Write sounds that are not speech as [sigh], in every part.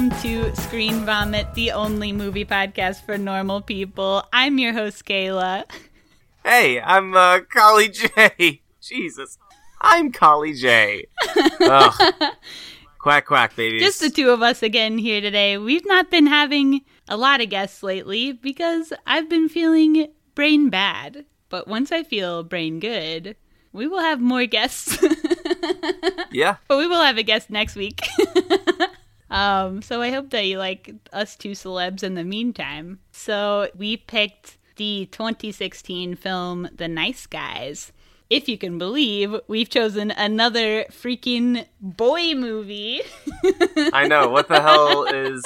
welcome to Screen Vomit, the only movie podcast for normal people. I'm your host, Kayla. Hey, I'm uh, Collie J. [laughs] Jesus. I'm Collie J. [laughs] Quack, quack, babies. Just the two of us again here today. We've not been having a lot of guests lately because I've been feeling brain bad. But once I feel brain good, we will have more guests. [laughs] yeah. but we will have a guest next week. Um, so I hope that you like us two celebs in the meantime. So we picked the 2016 film The Nice Guys. If you can believe, we've chosen another freaking boy movie. [laughs] I know. What the hell is.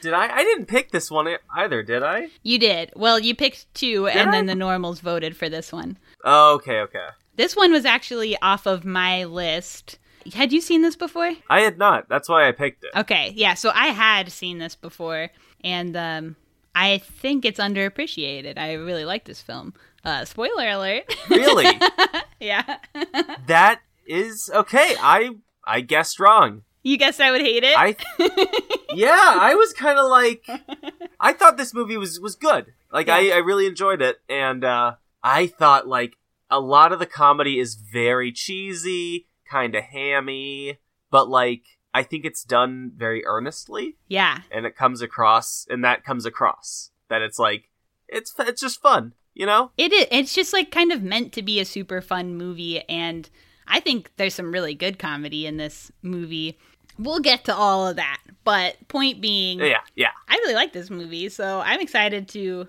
Did I? I didn't pick this one either, did I? You did. Well, you picked two, Did and I? then the normals voted for this one. Oh, okay, okay. This one was actually off of my list. Had you seen this before? I had not. That's why I picked it. Okay, yeah. So I had seen this before, and um, I think it's underappreciated. I really like this film. Uh, spoiler alert. Really? [laughs] yeah. [laughs] that is okay. I I guessed wrong. you guessed I would hate it. I [laughs] yeah, I was kind of like I thought this movie was was good. Like I I really enjoyed it and uh I thought like a lot of the comedy is very cheesy, kind of hammy, but like I think it's done very earnestly yeah. and it comes across and that comes across that it's like it's it's just fun, you know? It is. It's just like kind of meant to be a super fun movie, and I think there's some really good comedy in this movie. We'll get to all of that, but point being, Yeah, yeah. I really like this movie, so I'm excited to.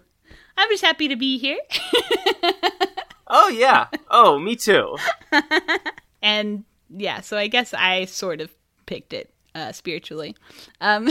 I'm just happy to be here. [laughs] Oh yeah. Oh, me too. [laughs] and yeah, so I guess I sort of picked it uh, spiritually. Um,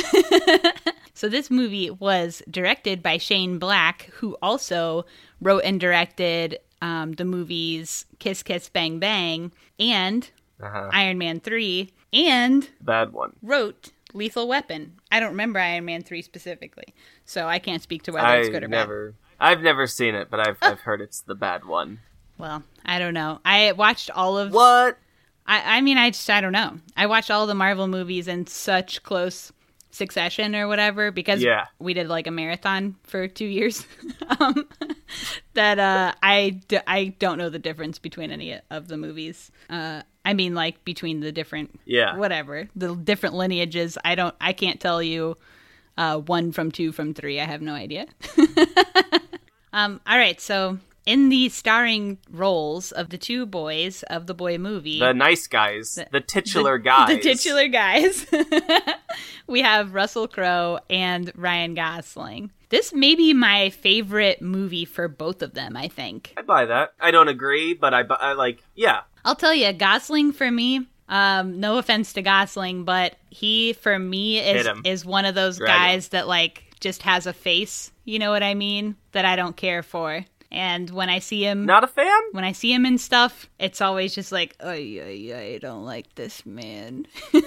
[laughs] so this movie was directed by Shane Black, who also wrote and directed um, the movies Kiss Kiss Bang Bang and Uh-huh. Iron Man 3 and Bad one. wrote Lethal Weapon. I don't remember Iron Man 3 specifically, so I can't speak to whether it's good or bad. I've never seen it, but I've I've heard it's the bad one. Well, I don't know. I watched all of What? I, I mean, I just, I don't know. I watched all the Marvel movies in such close succession or whatever because Yeah. we did like a marathon for two years. [laughs] um, that uh, I, d- I don't know the difference between any of the movies. Uh, I mean, like between the different, Yeah. whatever, the different lineages. I don't, I can't tell you uh, one from two from three. I have no idea. [laughs] um, all right, so in the starring roles of the two boys of the boy movie, The nice guys, the, titular guys. the titular guys. we have Russell Crowe and Ryan Gosling. This may be my favorite movie for both of them, I think. I buy that. I don't agree, but I, I like. Yeah, I'll tell you, Gosling for me, um, no offense to Gosling, but he for me is is one of those Drag him. guys that like just has a face, you know what I mean? That I don't care for. And when I see him not a fan. when I see him in stuff, it's always just like, oh, yeah, I don't like this man. [laughs]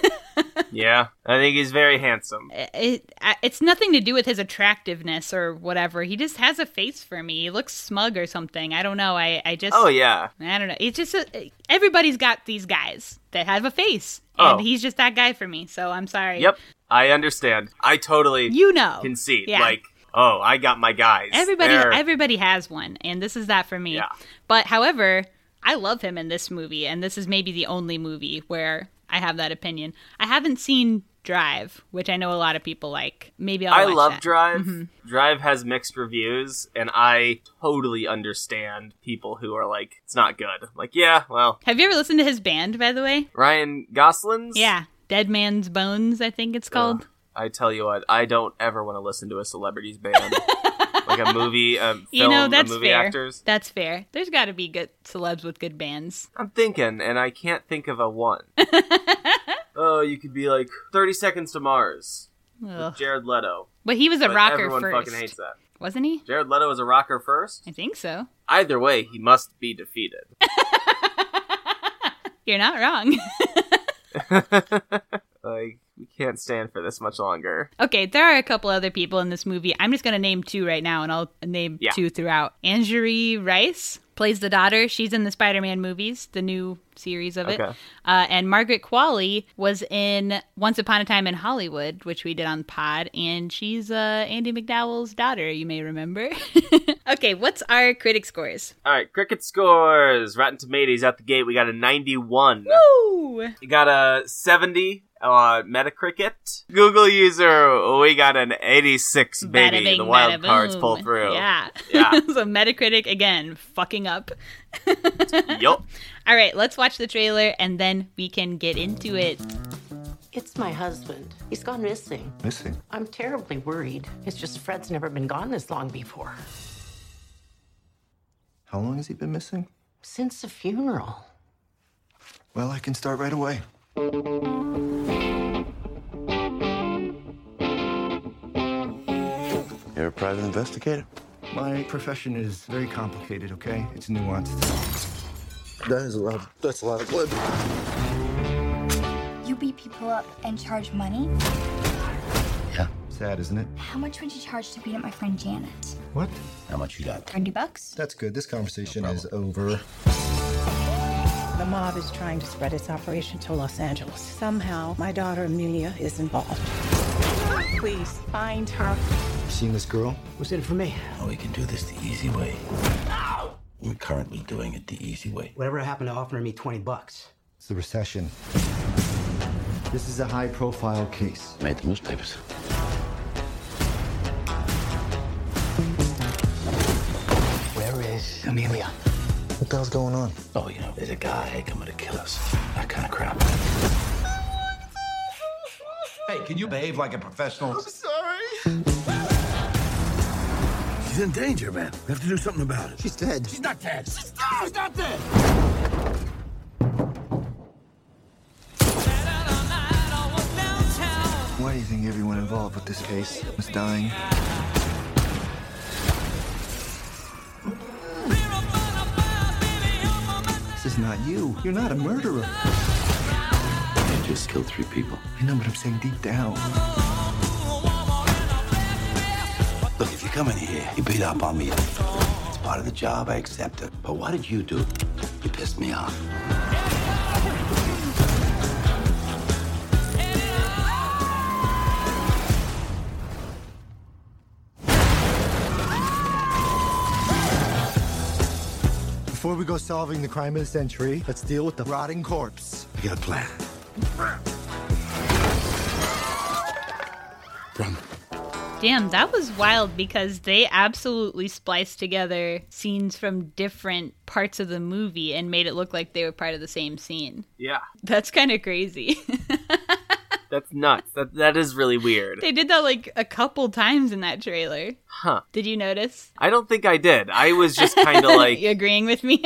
Yeah, I think he's very handsome. it, it's nothing to do with his attractiveness or whatever. He just has a face for me. He looks smug or something. I don't know. I, I just Oh yeah, I don't know. It's just a, everybody's got these guys that have a face, oh. and Oh. he's just that guy for me. So I'm sorry. yep. I understand. I totally You know, concede. Yeah. Like, oh, I got my guys. everybody They're- everybody has one, and this is that for me. Yeah. But however, I love him in this movie, and this is maybe the only movie where I have that opinion. I haven't seen Drive, which I know a lot of people like. Maybe I'll I love that. Drive. Mm-hmm. Drive has mixed reviews, and I totally understand people who are like, it's not good. Like, yeah, well, Have you ever listened to his band, by the way? Ryan Gosling's. Yeah, Dead Man's Bones, I think it's called. Ugh. I tell you what, I don't ever want to listen to a celebrity's band, [laughs] like a movie, a film, you know, that's movie fair. actors. That's fair. There's got to be good celebs with good bands. I'm thinking, and I can't think of a one. [laughs] oh, you could be like Thirty Seconds to Mars, Ugh. with Jared Leto. But he was a But rocker everyone first, fucking hates that. wasn't he? Jared Leto was a rocker first. I think so. Either way, he must be defeated. [laughs] You're not wrong. like we can't stand for this much longer. okay, there are a couple other people in this movie. I'm just gonna name two right now, and I'll name Yeah. two throughout. Angourie Rice. plays the daughter. She's in the Spider-Man movies, the new series of it. Okay. Uh, and Margaret Qualley was in Once Upon a Time in Hollywood, which we did on Pod, and she's uh, Andie MacDowell's daughter. You may remember. [laughs] okay, what's our critic scores? All right, cricket scores. Rotten Tomatoes out the gate. We got a 91. Woo! We got a 70 uh, Metacritic. Google user, we got an 86, baby. Bada bing, the wild cards pull through. Yeah. Yeah. [laughs] so Metacritic again, fucking up. [laughs] Yup. All right, let's watch the trailer and then we can get into it. It's my husband. He's gone missing. Missing. I'm terribly worried. It's just Fred's never been gone this long before. How long has he been missing? Since the funeral. Well, I can start right away. You're a private investigator? My profession is very complicated, okay? It's nuanced. That is a lot. That's a lot of blood. You beat people up and charge money? Yeah. Sad, isn't it? How much would you charge to beat up my friend Janet? What? How much you got? 30 bucks? That's good. This conversation is over. The mob is trying to spread its operation to Los Angeles. Somehow, my daughter Amelia is involved. Please find her. You seen this girl? What's in it for me? Oh, we can do this the easy way. We're currently doing it the easy way. Whatever happened to offering me 20 bucks? It's the recession. This is a high profile case. Made the newspapers. Where is Amelia? What the hell's going on? Oh, you know, there's a guy coming to kill us. That kind of crap. Hey, can you behave like a professional? I'm sorry. She's in danger, man. We have to do something about it. She's dead. She's not dead. She's, she's not dead. Why do you think everyone involved with this case is dying? This is not you. You're not a murderer. You just killed three people. I know, but I'm saying deep down. Come in here, you beat up on me. It's part of the job, I accept it. But what did you do? You pissed me off. Before we go solving the crime of the century, let's deal with the rotting corpse. I got a plan. Damn, that was wild because they absolutely spliced together scenes from different parts of the movie and made it look like they were part of the same scene. Yeah. That's kind of crazy. [laughs] That's nuts. That that is really weird. they did that like a couple times in that trailer. Huh. Did you notice? I don't think I did. I was just kind of [laughs] like you agreeing with me?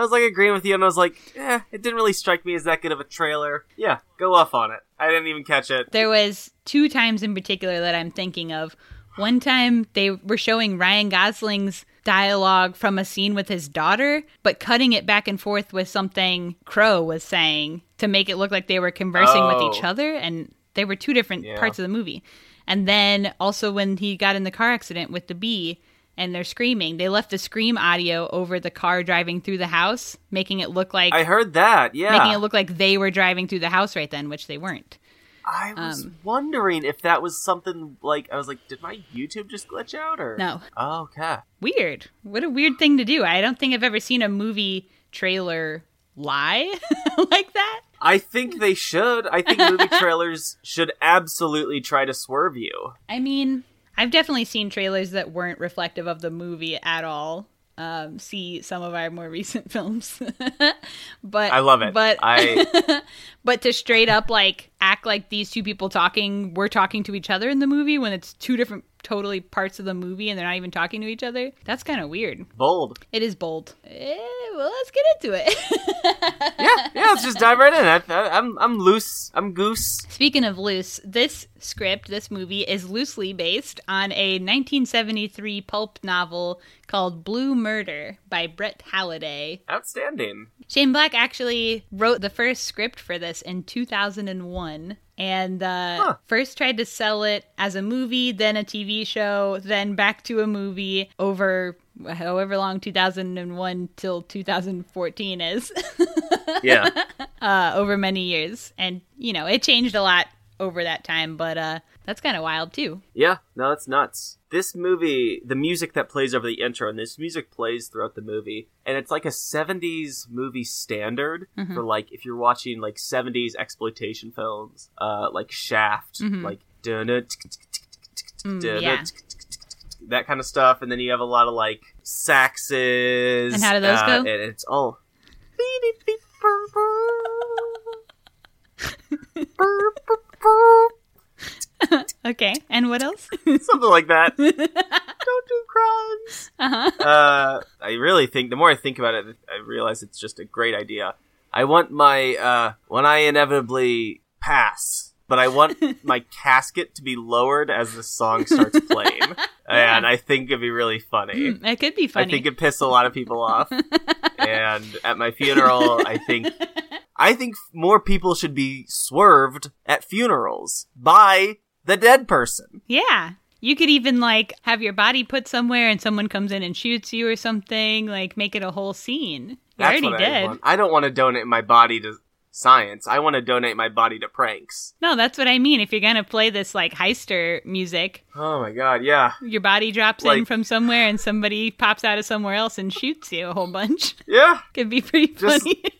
I was like agreeing with you, and I was like, eh, it didn't really strike me as that good of a trailer. Yeah, go off on it. I didn't even catch it. there was two times in particular that I'm thinking of. One time they were showing Ryan Gosling's dialogue from a scene with his daughter, but cutting it back and forth with something Crowe was saying to make it look like they were conversing with each Oh. other, and they were two different Yeah. parts of the movie. And then also when he got in the car accident with the bee and they're screaming, they left the scream audio over the car driving through the house, making it look like I heard that. Yeah, making it look like they were driving through the house right then, which they weren't. I was um, wondering if that was something like I was like, did my YouTube just glitch out or No. Oh, okay. Weird. What a weird thing to do. I don't think I've ever seen a movie trailer lie [laughs] like that. I think they should. I think movie [laughs] trailers should absolutely try to swerve you. I mean, I've definitely seen trailers that weren't reflective of the movie at all. Um, see some of our more [laughs] recent films, [laughs] but I love it. But I [laughs] but to straight up like act like these two people talking, we're talking to each other in the movie when it's two different totally parts of the movie and they're not even talking to each other. That's kind of weird. bold. It is bold. Eh, well, let's get into it. [laughs] Yeah, yeah. Let's just dive right in. I, I'm I'm loose. I'm goose. Speaking of loose, this script, this movie, is loosely based on a 1973 pulp novel called Blue Murder by Brett Halliday. Outstanding. Shane Black actually wrote the first script for this in 2001 and uh, Huh. first tried to sell it as a movie, then a TV show, then back to a movie over however long 2001 till 2014 is. [laughs] Yeah. uh, over many years. And, you know, it changed a lot over that time, but uh, that's kind of wild too. Yeah, no, it's nuts. This movie, the music that plays over the intro, and this music plays throughout the movie, and it's like a 70s movie standard Mhm. for like if you're watching like 70s exploitation films, uh, like Shaft, Mhm. like yeah. that kind of stuff, and then you have a lot of like saxes. And how do those uh, go? And it's all. [laughs] [laughs] Okay, and what else? [laughs] Something like that. [laughs] Don't do crimes. Uh-huh. Uh, I really think the more I think about it, I realize it's just a great idea. I want my uh, when I inevitably pass, but I want my casket to be lowered as the song starts playing, and I think it'd be really funny. Mm, it could be funny. I think it pissed a lot of people off. and at my funeral, I think I think more people should be swerved at funerals by the dead person. Yeah. You could even like have your body put somewhere and someone comes in and shoots you or something, like make it a whole scene. You That's already what I want. I don't want to donate my body to science. I want to donate my body to pranks. No, that's what I mean. If you're gonna play this like heister music, Oh my god, yeah. your body drops in from somewhere and somebody pops out of somewhere else and shoots you a whole bunch. Yeah. [laughs] Could be pretty Just- funny. [laughs]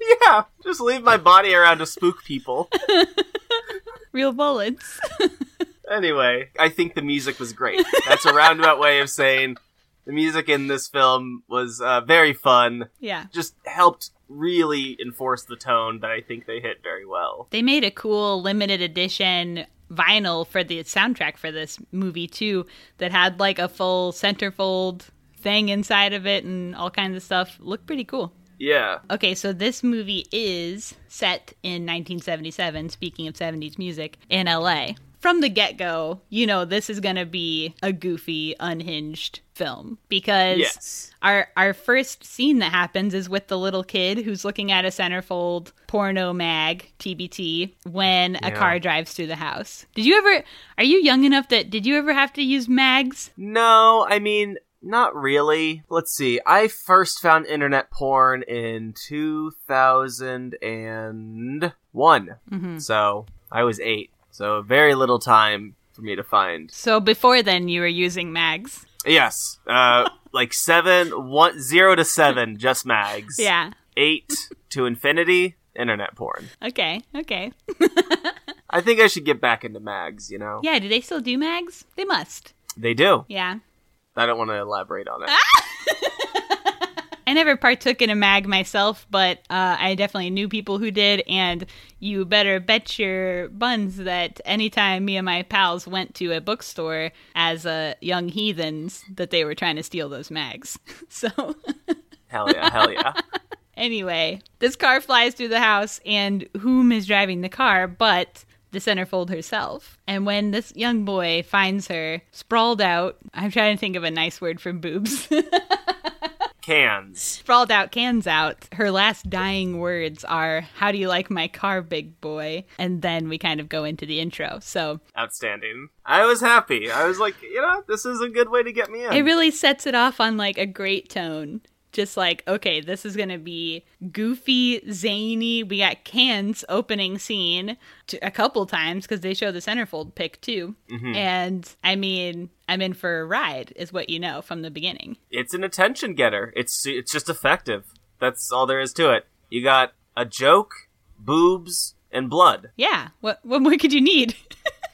[laughs] Yeah. Just leave my body around to spook people. [laughs] Real bullets. [laughs] Anyway, I think the music was great. That's a roundabout way of saying the music in this film was uh, very fun. Yeah. Just helped really enforce the tone that I think they hit very well. They made a cool limited edition vinyl for the soundtrack for this movie too that had like a full centerfold thing inside of it and all kinds of stuff. Looked pretty cool. Yeah. Okay, so this movie is set in 1977, speaking of 70s music, in LA. From the get go, you know, this is going to be a goofy, unhinged film because Yes. our our first scene that happens is with the little kid who's looking at a centerfold porno mag TBT when a car drives through the house. Did you ever are you young enough that did you ever have to use mags? No, I mean, not really. Let's see. I first found internet porn in 2001. Mhm. So I was eight. So very little time for me to find. So before then you were using mags. Yes. Uh, [laughs] like seven, one, zero to seven, just mags. Yeah. Eight to infinity, internet porn. Okay. Okay. [laughs] I think I should get back into mags, you know? Yeah, do they still do mags? They must. They do. Yeah. I don't want to elaborate on it. [laughs] I never partook in a mag myself, but uh, I definitely knew people who did, and you better bet your buns that anytime me and my pals went to a bookstore as uh, young heathens, that they were trying to steal those mags. [laughs] so, Hell yeah, hell yeah. [laughs] anyway, this car flies through the house, and whom is driving the car but the centerfold herself? And when this young boy finds her sprawled out, I'm trying to think of a nice word for boobs. [laughs] Cans. sprawled out cans out. Her last dying words are, How do you like my car, big boy? And then we kind of go into the intro. So Outstanding. I was happy. I was like, you know, this is a good way to get me in. it really sets it off on like a great tone. Just like, okay, this is going to be goofy, zany. We got cans opening scene to, a couple times because they show the centerfold pick too. Mhm. And I mean, I'm in for a ride, is what you know from the beginning. it's an attention getter. It's it's just effective. That's all there is to it. You got a joke, boobs, and blood. Yeah. What, what more could you need? [laughs]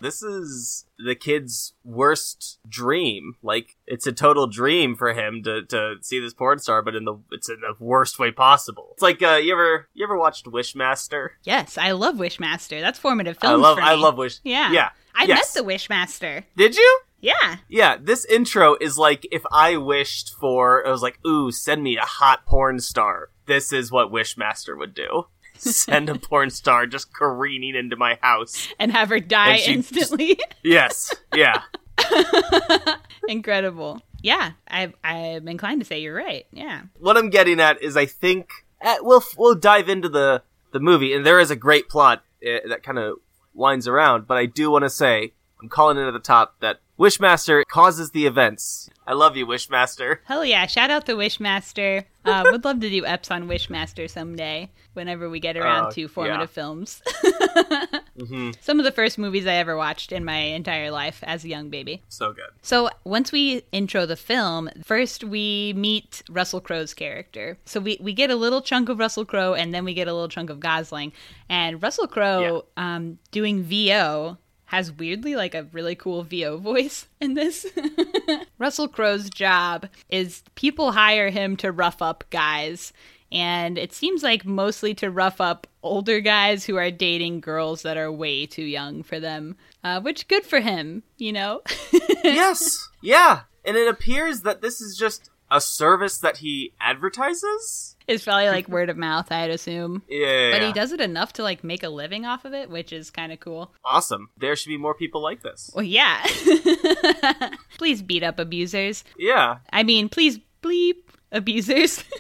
This is the kid's worst dream. Like it's a total dream for him to, to see this porn star, but in the it's in the worst way possible. It's like uh, you ever you ever watched Wishmaster? Yes, I love Wishmaster. That's formative I love I love Wish. Yeah. yeah. I yes. met the Wishmaster. Did you? Yeah. Yeah, this intro is like if I wished for, I was like, ooh, send me a hot porn star. This is what Wishmaster would do. [laughs] Send a porn star just careening into my house. And have her die instantly. [laughs] Yes, yeah. [laughs] Incredible. Yeah, I I'm inclined to say you're right. Yeah. What I'm getting at is I think eh, we'll we'll dive into the the movie, and there is a great plot eh, that kind of winds around. But I do want to say I'm calling it at the top that Wishmaster causes the events. I love you, Wishmaster. Hell yeah! Shout out to Wishmaster. Uh, [laughs] would love to do eps on Wishmaster someday. Whenever we get around Oh, to formative yeah. films. [laughs] hmm Some of the first movies I ever watched in my entire life as a young baby. So good. So once we intro the film, first we meet Russell Crowe's character. So we, we get a little chunk of Russell Crowe and then we get a little chunk of Gosling. And Russell Crowe um, doing VO has weirdly like a really cool VO voice [laughs] in this. [laughs] Russell Crowe's job is people hire him to rough up guys. And it seems like mostly to rough up older guys who are dating girls that are way too young for them. Uh, which good for him, you know? [laughs] yes. Yeah. And it appears that this is just a service that he advertises. It's probably like [laughs] word of mouth, I'd assume. Yeah. yeah, But he does it enough to like make a living off of it, which is kind of cool. Awesome. There should be more people like this. Well, yeah. [laughs] please beat up abusers. Yeah. I mean, please bleep abusers. [laughs]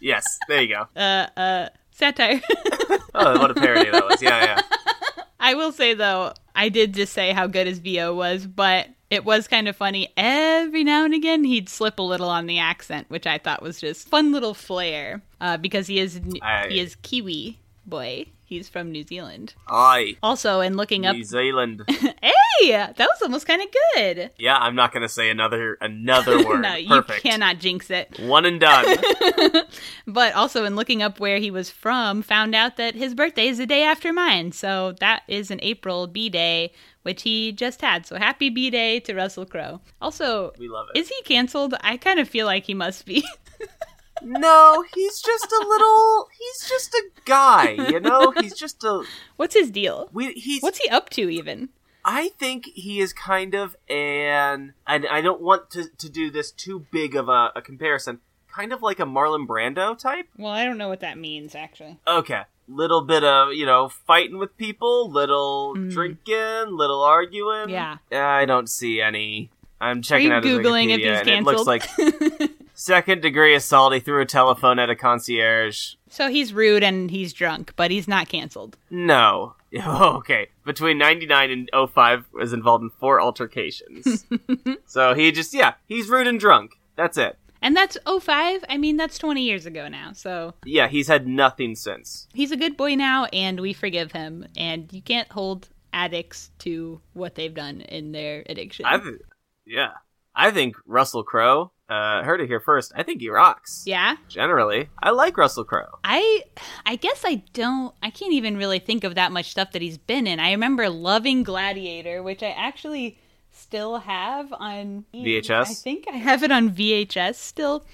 Yes. There you go. uh, uh, satire. Oh, what a parody that was. Yeah, yeah. I will say though, I did just say how good his VO was, but it was kind of funny. Every now and again, he'd slip a little on the accent, which I thought was just fun little flair. Uh, because he is Aye. he is Kiwi boy. He's from New Zealand. Aye. Also, in looking up, New Zealand. [laughs] hey, that was almost kind of good. Yeah, I'm not gonna say another another [laughs] word. no, you cannot jinx it. One and done. [laughs] But also, in looking up where he was from, found out that his birthday is the day after mine. So that is an April B Day, which he just had. So happy B Day to Russell Crowe. Also, We love it. is he canceled? I kind of feel like he must be. [laughs] No, he's just a little. He's just a guy, you know. He's just a. [laughs] What's his deal? We, he's. What's he up to, even? I think he is kind of an. And I don't want to to do this too big of a, a comparison. Kind of like a Marlon Brando type. Well, I don't know what that means, actually. Okay. Little bit of you know fighting with people, little drinking, little arguing. Mm. Yeah. I don't see any. I'm checking out Googling if Wikipedia, and it looks like second degree assault. He threw a telephone at a concierge. [laughs] So he's rude and he's drunk, but he's not canceled. No. [laughs] okay. Between 99 and 05 was involved in four altercations. [laughs] so he just, yeah, he's rude and drunk. That's it. And that's 05. I mean, that's 20 years ago now. So Yeah, he's had nothing since. he's a good boy now, and we forgive him. And you can't hold addicts to what they've done in their addiction. I, yeah. I think Russell Crowe, uh, heard it here first. I think he rocks. yeah. Generally. I like Russell Crowe. I I guess I don't I can't even really think of that much stuff that he's been in. I remember loving Gladiator, which I actually still have on VHS? I think I have it on VHS still.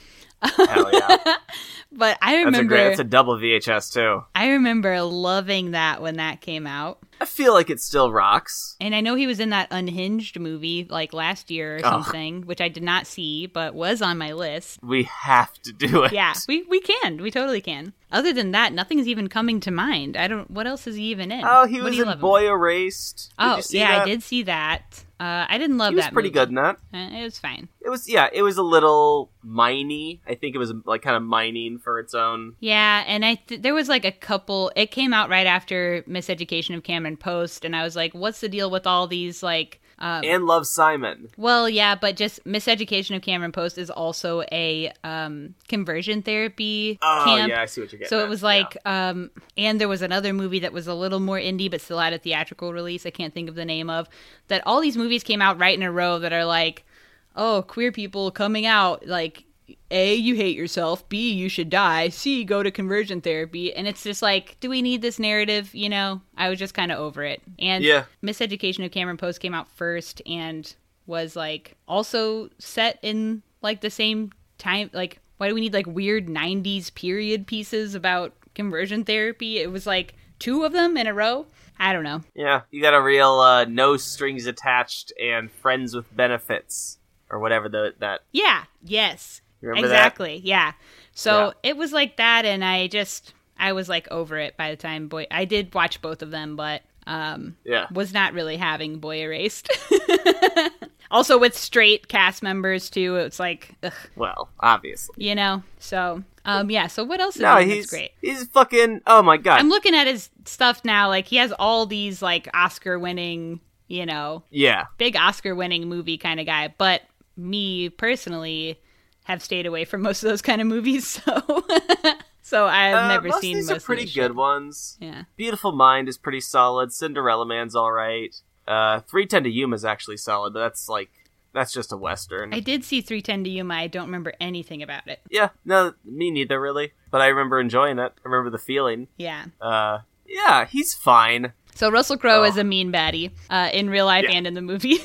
Hell yeah. [laughs] But I That's a remember great, that's a double VHS too. I remember loving that when that came out. I feel like it still rocks. And I know he was in that Unhinged movie like last year or Oh. something, which I did not see, but was on my list. We have to do it. Yeah, we we can. We totally can. Other than that, nothing's even coming to mind. I don't. What else is he even in? Oh, he What was in Boy Erased. Did Oh, yeah, that? I did see that. Uh, I didn't love He was that. pretty movie. good in that. Uh, it was fine. It was yeah, it was a little miney. I think it was like kind of mining for its own. Yeah, and I th- there was like a couple. It came out right after Miseducation of Cameron Post, and I was like, "What's the deal with all these like?" Um, and Love Simon. well, yeah, but just Miseducation of Cameron Post is also a um, conversion therapy Oh camp. yeah, I see what you're getting. So at. it was like, um, and there was another movie that was a little more indie, but still had a theatrical release. I can't think of the name of. That all these movies came out right in a row that are like, oh, queer people coming out. Like, A, you hate yourself. B, you should die. C, go to conversion therapy. And it's just like, do we need this narrative? You know, I was just kind of over it. And Yeah. Miseducation of Cameron Post came out first and was like also set in like the same time. Like, why do we need like weird 90s period pieces about conversion therapy? It was like two of them in a row. I don't know. yeah, you got a real uh, no strings attached and friends with benefits or whatever the that. Yeah, yes. Remember that? exactly. Yeah. So Yeah. it was like that and I just I was like over it by the time boy I did watch both of them, but um Yeah. was not really having Boy Erased. [laughs] also with straight cast members too, it's like ugh, Well, obviously. you know. So um yeah, so what else is No, he's great? he's fucking. Oh my god. I'm looking at his stuff now. Like he has all these like Oscar winning you know, Yeah. big Oscar winning movie kind of guy. But me personally have stayed away from most of those kind of movies, [laughs] so so I've Uh, never most seen these most are pretty good ones. Yeah. Beautiful Mind is pretty solid. Cinderella Man's all right. Uh, 310 to Yuma is actually solid, but that's like that's just a western. I did see 310 to Yuma. I don't remember anything about it. yeah, no, me neither really. But I remember enjoying it. I remember the feeling. Yeah. Uh, yeah, he's fine. So Russell Crowe Oh. is a mean baddie uh, in real life Yeah. and in the movie.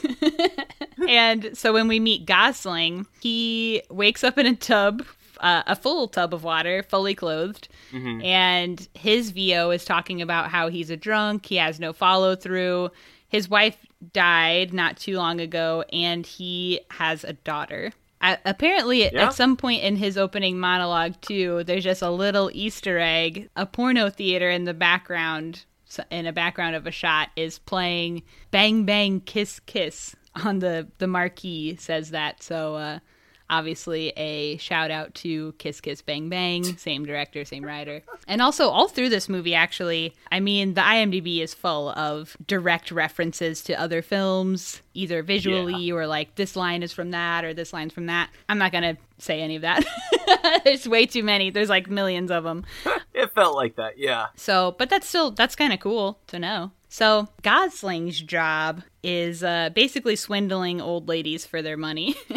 [laughs] and so when we meet Gosling, he wakes up in a tub, uh, a full tub of water, fully clothed. Mhm. And his VO is talking about how he's a drunk, he has no follow through. His wife died not too long ago, and he has a daughter. Uh, apparently, Yeah. at some point in his opening monologue, too, there's just a little Easter egg. A porno theater in the background, in a background of a shot, is playing "Bang Bang Kiss Kiss" on the the marquee. Says that. So, uh, obviously, a shout out to Kiss Kiss Bang Bang, same director, same writer, and also all through this movie. Actually, I mean, the IMDb is full of direct references to other films, either visually or like this line is from that or this line's from that. I'm not gonna say any of that. [laughs] There's way too many. There's like millions of them. [laughs] It felt like that, yeah. So, but that's still that's kind of cool to know. So, Gosling's job is uh, basically swindling old ladies for their money. [laughs]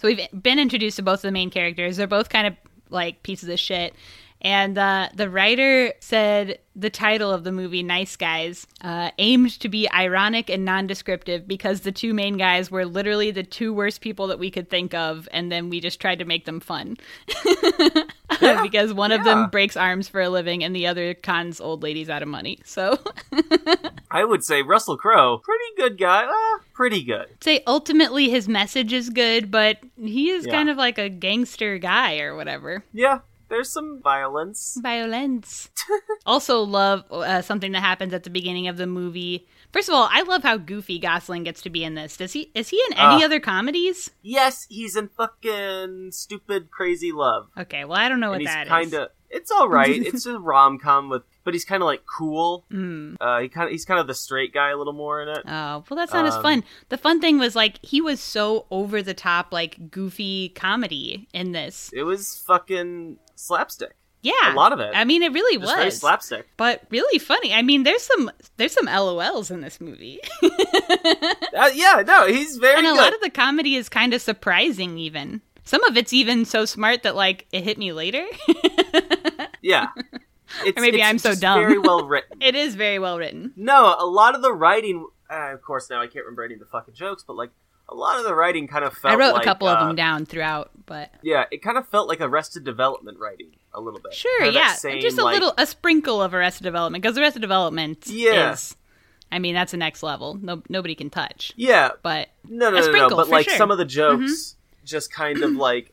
so we've been introduced to both of the main characters. They're both kind of like pieces of shit. And uh, the writer said the title of the movie, Nice Guys, uh, aimed to be ironic and nondescriptive because the two main guys were literally the two worst people that we could think of, and then we just tried to make them fun. [laughs] because one of them breaks arms for a living and the other cons old ladies out of money. So, [laughs] I would say Russell Crowe, pretty good guy. Uh, pretty good. say ultimately his message is good, but he is Yeah. kind of like a gangster guy or whatever. Yeah, there's some violence. Violence. [laughs] also, love uh, something that happens at the beginning of the movie. First of all, I love how goofy Gosling gets to be in this. Does he? Is he in any Uh, other comedies? Yes, he's in fucking stupid crazy love. Okay, well I don't know and what he's that is. kind of it's all right. [laughs] it's a rom com with, but he's kind of like cool. Mm. Uh, he kind of he's kind of the straight guy a little more in it. Oh, well, that's not as Um, fun. The fun thing was like he was so over the top, like goofy comedy in this. It was fucking slapstick. Yeah, a lot of it. I mean, it really Just very was slapstick. but really funny. I mean, there's some there's some LOLs in this movie, [laughs] Uh, yeah, no, he's very and a good. lot of the comedy is kind of surprising. Even some of it's even so smart that like it hit me later. [laughs] yeah, it's, Or maybe it's I'm so dumb. Very well written. [laughs] it is very well written. No, a lot of the writing. Uh, of course, now I can't remember any of the fucking jokes, but like a lot of the writing kind of felt. I wrote like, a couple of uh, them down throughout, but Yeah, it kind of felt like Arrested Development writing a little bit. sure, Kinda yeah, same, just a like- little a sprinkle of Arrested Development because Arrested Development Yeah. is. I mean, that's the next level. No, nobody can touch. Yeah, But no, no, no, no. But like sure. Mm-hmm. some of the jokes, just kind of like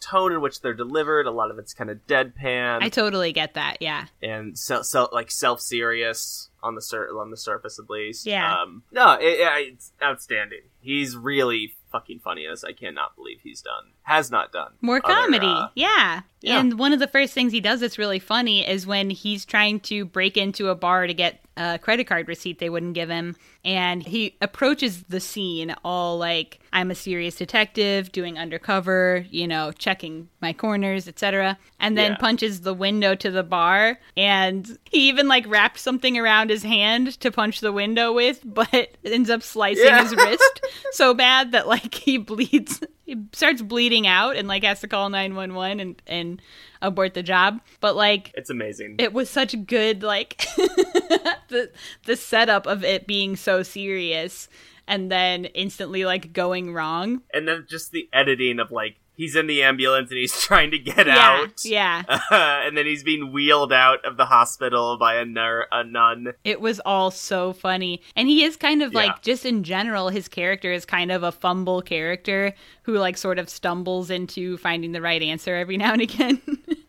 tone in which they're delivered. A lot of it's kind of deadpan I totally get that. Yeah. and so, so like self serious on the sur- on the surface at least. Yeah. Um, no, it, it- it's outstanding. He's really fucking funny as I cannot believe he's done has not done More other, comedy. uh, yeah. Yeah. And one of the first things he does that's really funny is when he's trying to break into a bar to get a credit card receipt they wouldn't give him. And he approaches the scene all like, I'm a serious detective, doing undercover, you know, checking my corners, etc. And then Yeah. punches the window to the bar. And he even like wraps something around his hand to punch the window with, [laughs] but ends up slicing Yeah. his wrist so bad that like he bleeds he starts bleeding out and like has to call 911 and and abort the job but like It's amazing. it was such good like [laughs] the the setup of it being so serious and then instantly like going wrong and then just the editing of like he's in the ambulance and he's [laughs] trying to get yeah out. yeah [laughs] and then he's being wheeled out of the hospital by a, nur- a nun. It was all so funny. And he is kind of Yeah. like, just in general, his character is kind of a fumble character who, like, sort of stumbles into finding the right answer every [laughs] now and again.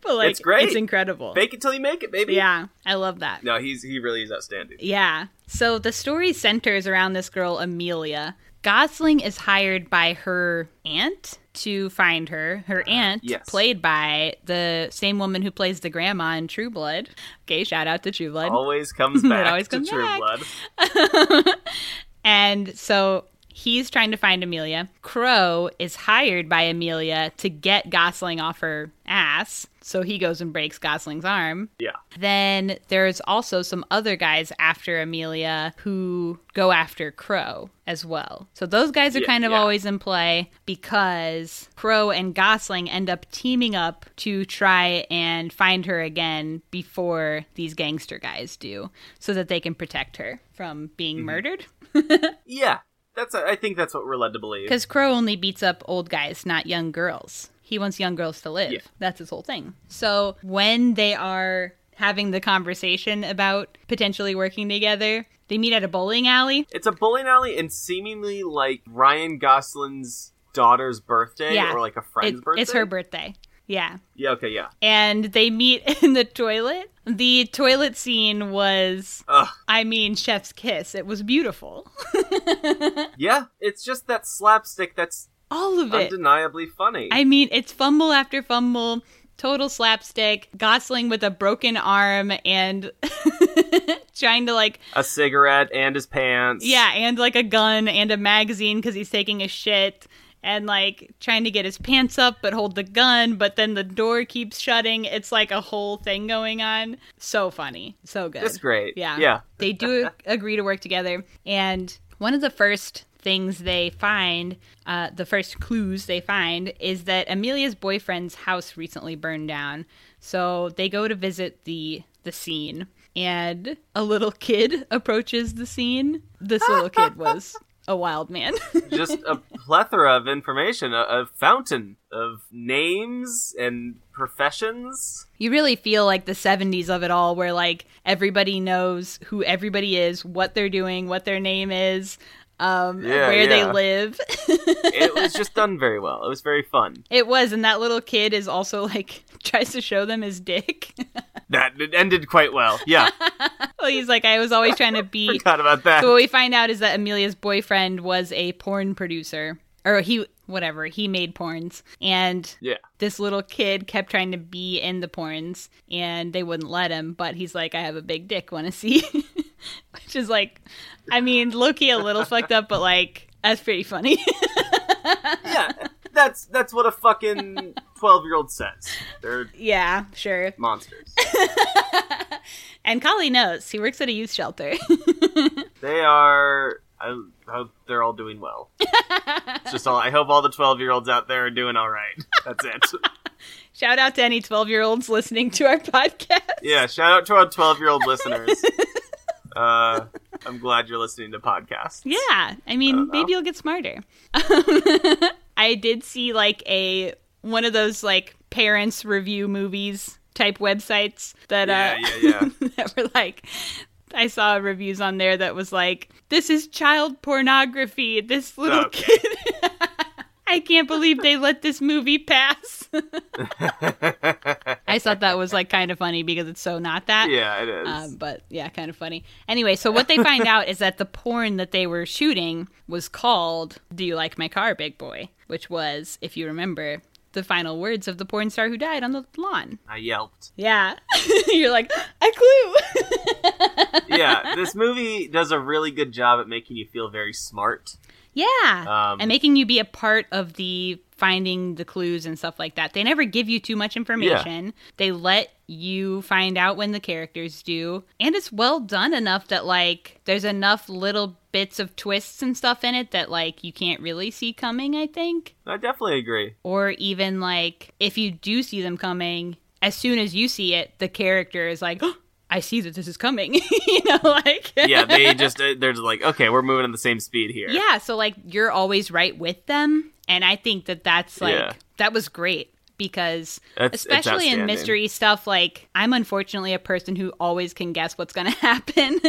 but, like, It's great. It's incredible. Fake it till you make it, baby. Yeah, I love that. No, he's he really is outstanding. Yeah. So the story centers around this girl, Amelia. Gosling is hired by her aunt to find her. Her ah, aunt, yes. played by the same woman who plays the grandma in True Blood. Okay, shout out to True Blood. Always [laughs] comes It back always to comes True back. Blood. [laughs] And so he's trying to find Amelia. Crowe is hired by Amelia to get Gosling off her ass. So he goes and breaks Gosling's arm. Yeah. Then there's also some other guys after Amelia who go after Crowe as well. So those guys are Yeah, kind of yeah. always in play because Crowe and Gosling end up teaming up to try and find her again before these gangster guys do so that they can protect her from being Mm-hmm. murdered. [laughs] Yeah. That's I think that's what we're led to believe. Because Crowe only beats up old guys, not young girls. He wants young girls to live. Yeah. That's his whole thing. So when they are having the conversation about potentially working together, they meet at a bowling alley. It's a bowling alley and seemingly like Ryan Gosling's daughter's birthday Yeah. or like a friend's It- birthday. It's her birthday. Yeah. Yeah, okay, yeah. And they meet [laughs] in the toilet. The toilet scene was, Ugh. I mean, chef's kiss. It was beautiful. [laughs] Yeah, it's just that slapstick that's All of it. undeniably funny. I mean, it's fumble after fumble, total slapstick. Gosling with a broken arm and [laughs] trying to like, a cigarette and his pants. yeah, and like a gun and a magazine because he's taking a shit. And like trying to get his pants up but hold the gun, but then the door keeps shutting. It's like a whole thing going on. So funny. So good. It's great. Yeah. Yeah. They do [laughs] agree to work together. And one of the first things they find, uh, the first clues they find, is that Amelia's boyfriend's house recently burned down. So they go to visit the the scene. And a little kid [laughs] approaches the scene. This little kid was [laughs] a wild man. [laughs] just a plethora of information, a, a fountain of names and professions. you really feel like the 70s of it all where like everybody knows who everybody is what they're doing what their name is um, Yeah, where they live It was [laughs] just done very well. It was very fun. it was and that little kid is also like [laughs] tries to show them his dick [laughs] That it ended quite well. Yeah, well he's like i was always trying to be forgot about that. so what we find out is that amelia's boyfriend was a porn producer or he whatever he made porns and yeah, this little kid kept trying to be in the porns and they wouldn't let him but he's like i have a big dick want to see [laughs] which is like i mean low-key a little fucked up but like that's pretty funny [laughs] yeah. That's that's what a fucking twelve year old says. They're yeah sure monsters. [laughs] and Kali knows he works at a youth shelter They are. I hope they're all doing well. It's just all. I hope all the twelve year olds out there are doing all right. That's it. shout out to any 12 year olds listening to our podcast Yeah. Shout out to our twelve year old listeners. Uh, I'm glad you're listening to podcasts. Yeah, I mean, don't maybe you'll get smarter. [laughs] I did see like a one of those like parents review movies type websites that Yeah, uh yeah, yeah. [laughs] that were like I saw reviews on there that was like this is child pornography. This little Okay. kid I can't believe they let this movie pass. [laughs] I thought that was like kind of funny because it's so not that. yeah, it is. Um, but yeah, kind of funny. Anyway, so what they find out is that the porn that they were shooting was called "Do You Like My Car, Big Boy," which was, if you remember, the final words of the porn star who died on the lawn. I yelped. Yeah, [laughs] you're like, I clue. Yeah, this movie does a really good job at making you feel very smart. Yeah, Um, and making you be a part of the finding the clues and stuff like that. They never give you too much information. They let you find out when the characters do. And it's well done enough that like there's enough little bits of twists and stuff in it that like you can't really see coming, I think. I definitely agree. Or even like if you do see them coming, as soon as you see it, the character is like, [gasps] oh, I see that this is coming. [laughs] you know, like [laughs] Yeah, they just uh, they're just like, okay, we're moving at the same speed here. Yeah, so like you're always right with them, and I think that that's like Yeah. that was great because it's especially in mystery stuff like I'm unfortunately a person who always can guess what's going [laughs] to happen.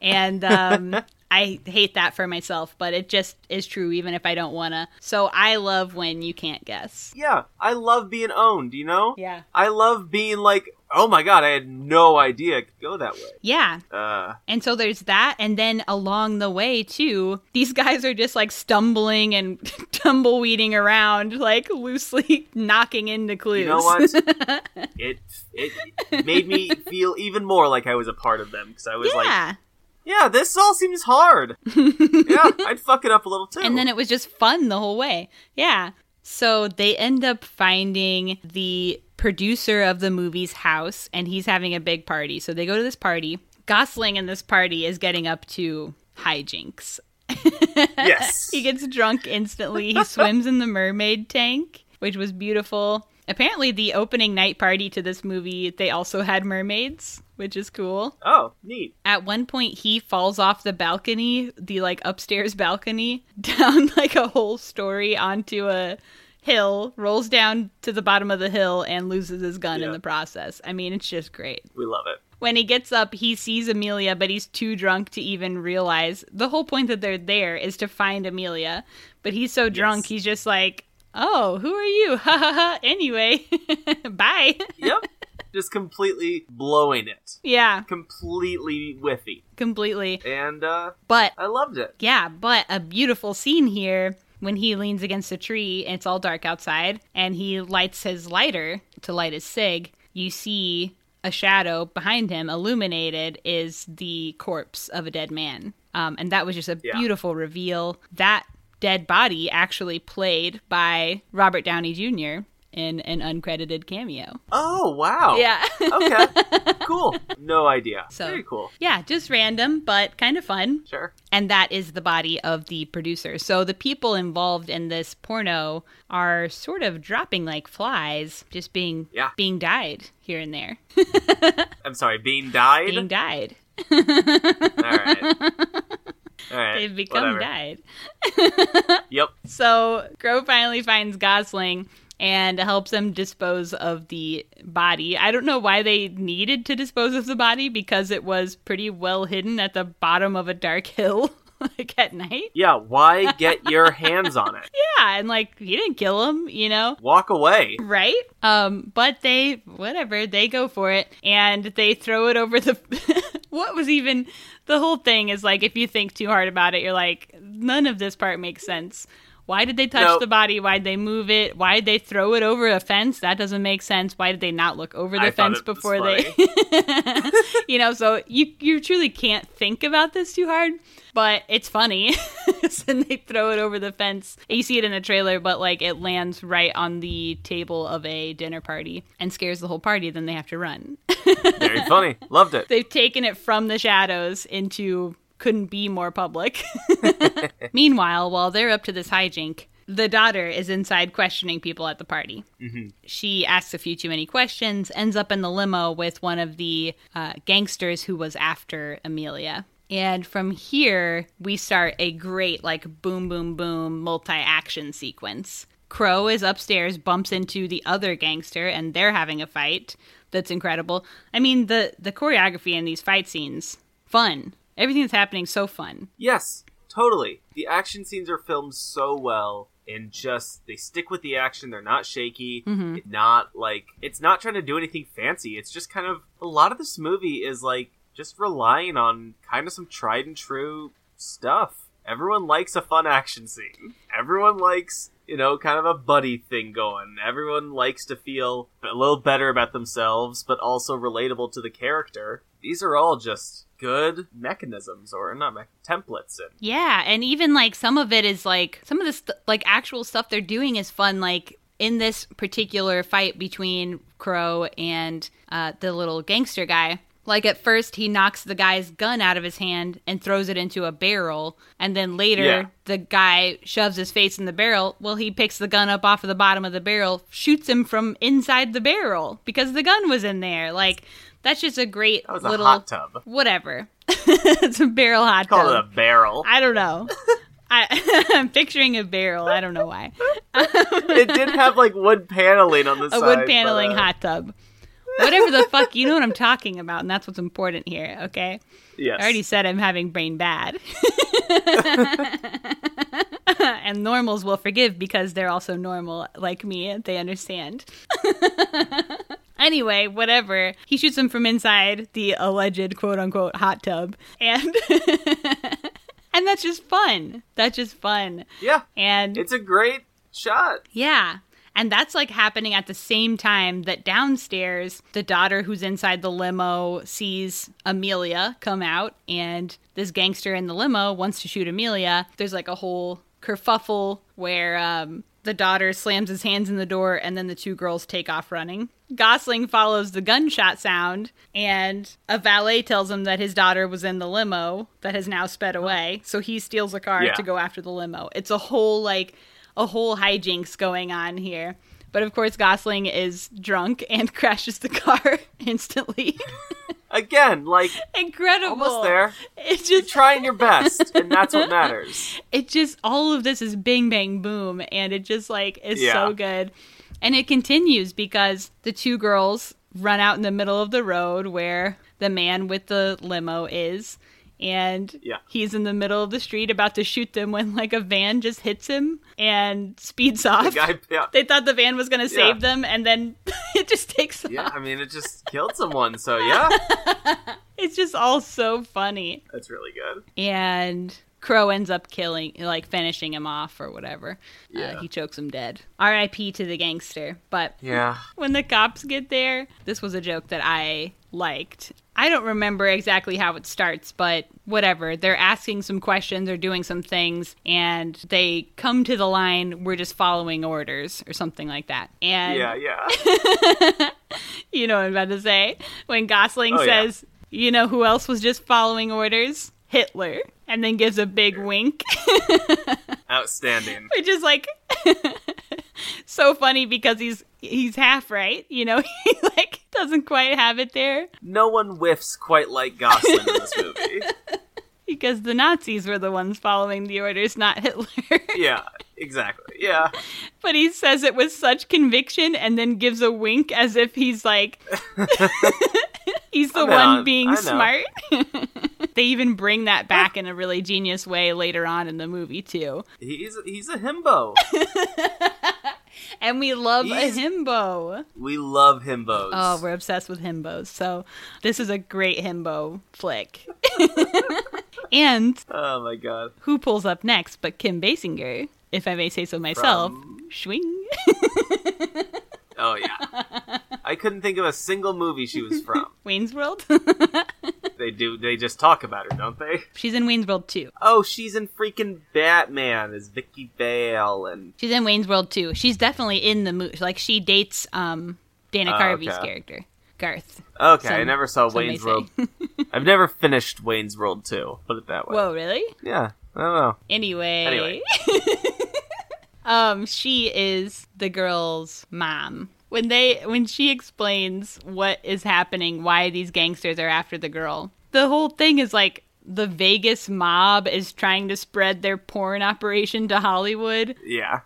and um I hate that for myself, but it just is true even if I don't want to. So I love when you can't guess. Yeah, I love being owned, you know? Yeah. I love being like, oh my god, I had no idea it could go that way. Yeah. Uh, And so there's that. And then along the way, too, these guys are just like stumbling and [laughs] tumbleweeding around, like loosely [laughs] knocking into clues. you know what? [laughs] it it made me feel even more like I was a part of them because I was like, yeah. This all seems hard. [laughs] yeah, I'd fuck it up a little too. And then it was just fun the whole way. Yeah. So they end up finding the producer of the movie's house, and he's having a big party. So they go to this party. Gosling in this party is getting up to hijinks. [laughs] yes. he gets drunk instantly. He swims in the mermaid tank, which was beautiful. Apparently, the opening night party to this movie, they also had mermaids, which is cool. Oh, neat. At one point, he falls off the balcony, the like upstairs balcony, [laughs] down like a whole story onto a hill, rolls down to the bottom of the hill, and loses his gun in the process. I mean, it's just great. We love it. When he gets up, he sees Amelia, but he's too drunk to even realize. The whole point that they're there is to find Amelia, but he's so drunk, he's just like, "Oh, who are you?" [laughs] Ha ha ha. Anyway, [laughs] bye. Yep. [laughs] Just completely blowing it. yeah, Completely whiffy. completely. And uh But I loved it. Yeah, but a beautiful scene here when he leans against a tree and it's all dark outside and he lights his lighter to light his cig. You see a shadow behind him illuminated is the corpse of a dead man. Um, and that was just a Yeah. beautiful reveal. That dead body actually played by Robert Downey Jr. in an uncredited cameo. Oh, wow. Yeah. okay. [laughs] Cool. No idea. So- Very cool. yeah, just random, but kind of fun. Sure. and that is the body of the producer. So the people involved in this porno are sort of dropping like flies, just being Yeah. being died here and there, I'm sorry, being died? being died. All right. [laughs] Right. They've become whatever. died. [laughs] Yep. So Crowe finally finds Gosling and helps him dispose of the body. I don't know why they needed to dispose of the body because it was pretty well hidden at the bottom of a dark [laughs] hill. Like at night, Yeah, why [laughs] get your hands on it? yeah, and like he didn't kill him, you know. Walk away. right? Um, but they whatever they go for it and they throw it over the. What was even the whole thing is like if you think too hard about it, you're like none of this part makes sense. Why did they touch Nope. the body? Why did they move it? Why did they throw it over a fence? That doesn't make sense. Why did they not look over the I fence before they? [laughs] you know, so you you truly can't think about this too hard, but it's funny. [laughs] and they throw it over the fence. You see it in the trailer, but like it lands right on the table of a dinner party and scares the whole party. Then they have to run. Very funny. Loved it. [laughs] They've taken it from the shadows into couldn't be more public. [laughs] Meanwhile, while they're up to this hijink, the daughter is inside questioning people at the party. She asks a few too many questions, ends up in the limo with one of the uh, gangsters who was after Amelia. And from here, we start a great, like, boom, boom, boom multi action sequence. Crowe is upstairs, bumps into the other gangster, and they're having a fight. That's incredible. I mean, the, the choreography in these fight scenes, fun. Everything that's happening, so fun. Yes, totally. The action scenes are filmed so well and just they stick with the action. They're not shaky. Mm-hmm. Not like it's not trying to do anything fancy. It's just kind of a lot of this movie is like just relying on kind of some tried and true stuff. Everyone likes a fun action scene. Everyone likes, you know, kind of a buddy thing going. Everyone likes to feel a little better about themselves, but also relatable to the character. These are all just good mechanisms, or not me- templates. And Yeah, and even like some of it is like some of the st- like actual stuff they're doing is fun. Like in this particular fight between Crowe and uh, the little gangster guy. Like at first, he knocks the guy's gun out of his hand and throws it into a barrel, and then later Yeah. the guy shoves his face in the barrel. Well, he picks the gun up off of the bottom of the barrel, shoots him from inside the barrel because the gun was in there. Like that's just a great that little a hot tub. whatever. [laughs] it's a barrel hot Call tub. Call it a barrel. I don't know. [laughs] I, [laughs] I'm picturing a barrel. I don't know why. it did have like wood paneling on the A side. A wood paneling but, uh, hot tub. Whatever the fuck, you know what I'm talking about, and that's what's important here, okay? Yes. I already said I'm having brain bad. [laughs] and normals will forgive because they're also normal like me. They understand. [laughs] anyway, whatever. He shoots him from inside the alleged quote unquote hot tub. And [laughs] and that's just fun. That's just fun. Yeah. And It's a great shot. yeah. And that's like happening at the same time that downstairs, the daughter who's inside the limo sees Amelia come out, and this gangster in the limo wants to shoot Amelia. There's like a whole kerfuffle where um, the daughter slams his hands in the door, and then the two girls take off running. Gosling follows the gunshot sound, and a valet tells him that his daughter was in the limo that has now sped away. So he steals a car Yeah. to go after the limo. It's a whole like a whole hijinks going on here. But of course, Gosling is drunk and [laughs] crashes the car [laughs] instantly. Again, like Incredible. almost there. It's You're trying your best, and that's what matters. [laughs] it just all of this is bing bang boom and it just like is Yeah. so good and it continues because the two girls run out in the middle of the road where the man with the limo is and Yeah. he's in the middle of the street about to shoot them when like a van just hits him and speeds off Guy, yeah, they thought the van was going to save them and then [laughs] it just takes yeah. off I mean, it just killed someone. So yeah, [laughs] it's just all so funny that's really good. and Crowe ends up killing, like finishing him off or whatever. Yeah. Uh, he chokes him dead. R.I.P. to the gangster. But Yeah, [laughs] when the cops get there, this was a joke that I liked. I don't remember exactly how it starts, but whatever. They're asking some questions or doing some things, and they come to the line, we're just following orders or something like that. And yeah, yeah. [laughs] you know what I'm about to say. When Gosling Oh, yeah. says, you know who else was just following orders? Hitler. And then gives a big wink. [laughs] Outstanding. Which is like [laughs] [laughs] so funny because he's he's half right. You know, [laughs] he like doesn't quite have it there. No one whiffs quite like Gosling in this [laughs] movie. Because the Nazis were the ones following the orders, not Hitler. Yeah, exactly. Yeah, but he says it with such conviction and then gives a wink as if he's like he's the one in. being smart. they even bring that back in a really genius way later on in the movie too. he's he's a himbo. And we love He's- a himbo. We love himbos. Oh, we're obsessed with himbos. So this is a great himbo flick. [laughs] and Oh my god. who pulls up next but Kim Basinger, if I may say so myself. Swing. [laughs] Oh yeah. I couldn't think of a single movie she was from. [laughs] Wayne's World. [laughs] They do. They just talk about her, don't they? She's in Wayne's World too. Oh, she's in freaking Batman as Vicki Vale, and She's in Wayne's World too. She's definitely in the movie. Like she dates um Dana Oh, Carvey's okay. character, Garth. okay, I never saw Wayne's. World. [laughs] I've never finished Wayne's World 2, Put it that way. Whoa, really? Yeah, I don't know. Anyway. Anyway. um, she is the girl's mom. When they when she explains what is happening, why these gangsters are after the girl, the whole thing is like the Vegas mob is trying to spread their porn operation to Hollywood. [laughs] Yeah,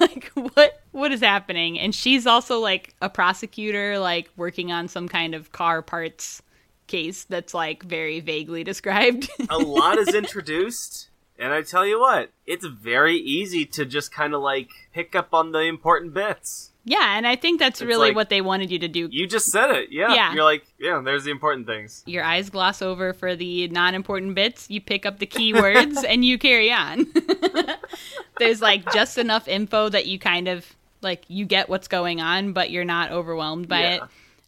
like what what is happening? And she's also like a prosecutor, like working on some kind of car parts case that's like very vaguely [laughs] described. a lot is introduced, and I tell you what, it's very easy to just kind of like pick up on the important bits. Yeah, and I think that's It's really like- what they wanted you to do. You just said it. Yeah, Yeah. you're like, yeah, there's the important things. Your eyes gloss over for the non-important bits. You pick up the keywords and you carry on. [laughs] There's like just enough info that you kind of like you get what's going on, but you're not overwhelmed by Yeah. it.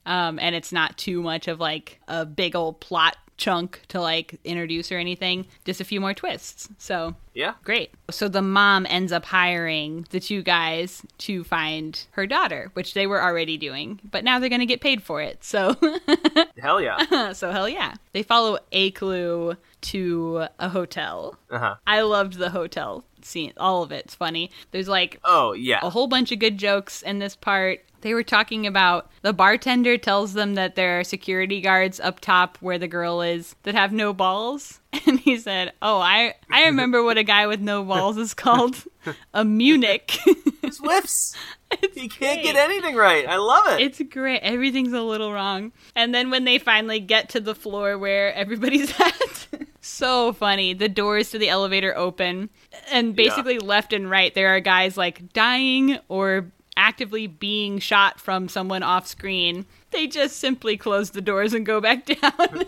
Um, and it's not too much of like a big old plot chunk to like introduce or anything. Just a few more twists. So Yeah, Great. So the mom ends up hiring the two guys to find her daughter, which they were already doing, but now they're going to get paid for it. So, [laughs] hell yeah. [laughs] so hell yeah. They follow a clue to a hotel. Uh huh. I loved the hotel scene. All of it's funny. There's like Oh yeah. a whole bunch of good jokes in this part. They were talking about the bartender tells them that there are security guards up top where the girl is that have no balls. [laughs] And he said, "Oh, I I remember what a guy with no balls is called. [laughs] A Munich." Just [laughs] [laughs] whiffs. he can't great. get anything right. I love it. It's great. Everything's a little wrong. And then when they finally get to the floor where everybody's [laughs] at, so funny. The doors to the elevator open, and basically left and right, there are guys like dying or actively being shot from someone off screen. They just simply close the doors and go back [laughs] down.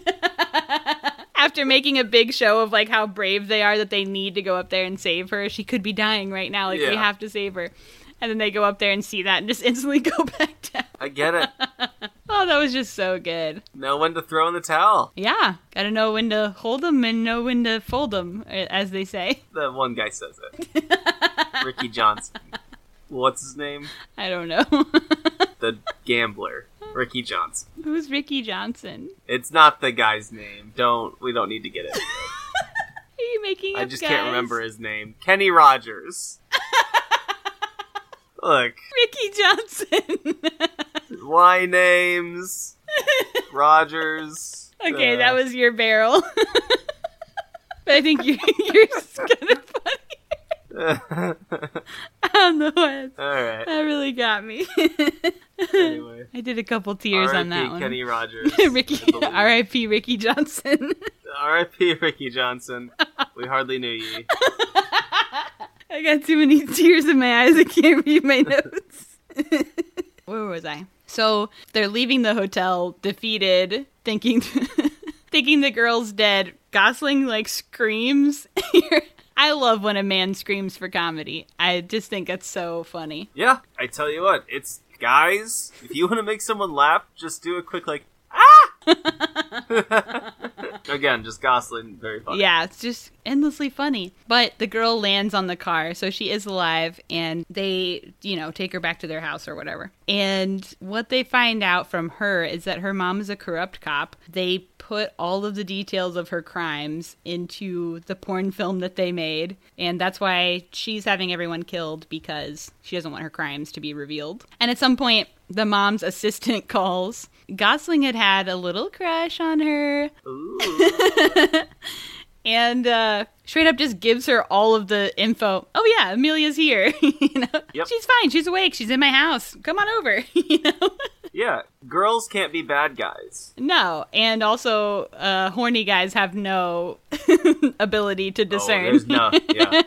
After making a big show of like how brave they are that they need to go up there and save her, she could be dying right now. Like we have to save her. And then they go up there and see that and just [laughs] instantly go back down. I get it. [laughs] Oh, that was just so good. Know when to throw in the towel. Yeah, gotta know when to hold them and know when to fold them, eh, as they say. [laughs] The one guy says it. Ricky Johnson. What's his name? I don't know. The gambler. Ricky Johnson. Who's Ricky Johnson? It's not the guy's name. Don't we don't need to get it. Are you making I just guys? can't remember his name. Kenny Rogers. Look, Ricky Johnson. [laughs] Y names. Rogers. okay, Uh, that was your barrel. [laughs] but I think [laughs] you're, you're kind of funny. I don't know what. Alright. That really got me. Anyway. I did a couple tears on that one. Kenny Rogers. Ricky, R.I.P. Ricky Johnson. R.I.P. Ricky Johnson. We hardly knew ye. I got too many [laughs] tears in my eyes. I can't read my notes. [laughs] Where was I? So they're leaving the hotel, defeated, thinking, [laughs] thinking the girl's dead. Gosling like screams. I love when a man screams for comedy. I just think it's so funny. Yeah, I tell you what, it's guys. If you want to make someone laugh, just do a quick like. [laughs] Again, just Gosling, very funny. Yeah, it's just endlessly funny. But the girl lands on the car, so she is alive, and they, you know, take her back to their house or whatever. And what they find out from her is that her mom is a corrupt cop. They put all of the details of her crimes into the porn film that they made, and that's why she's having everyone killed because she doesn't want her crimes to be revealed. And at some point, the mom's assistant calls. Gosling had had a little crush on her [laughs] and uh, straight up just gives her all of the info. Oh yeah, Amelia's here. [laughs] you know, Yep. she's fine. She's awake. She's in my house. Come on over. [laughs] you know, Yeah, girls can't be bad guys. no, and also uh, horny guys have no [laughs] ability to Oh, discern. there's no, yeah.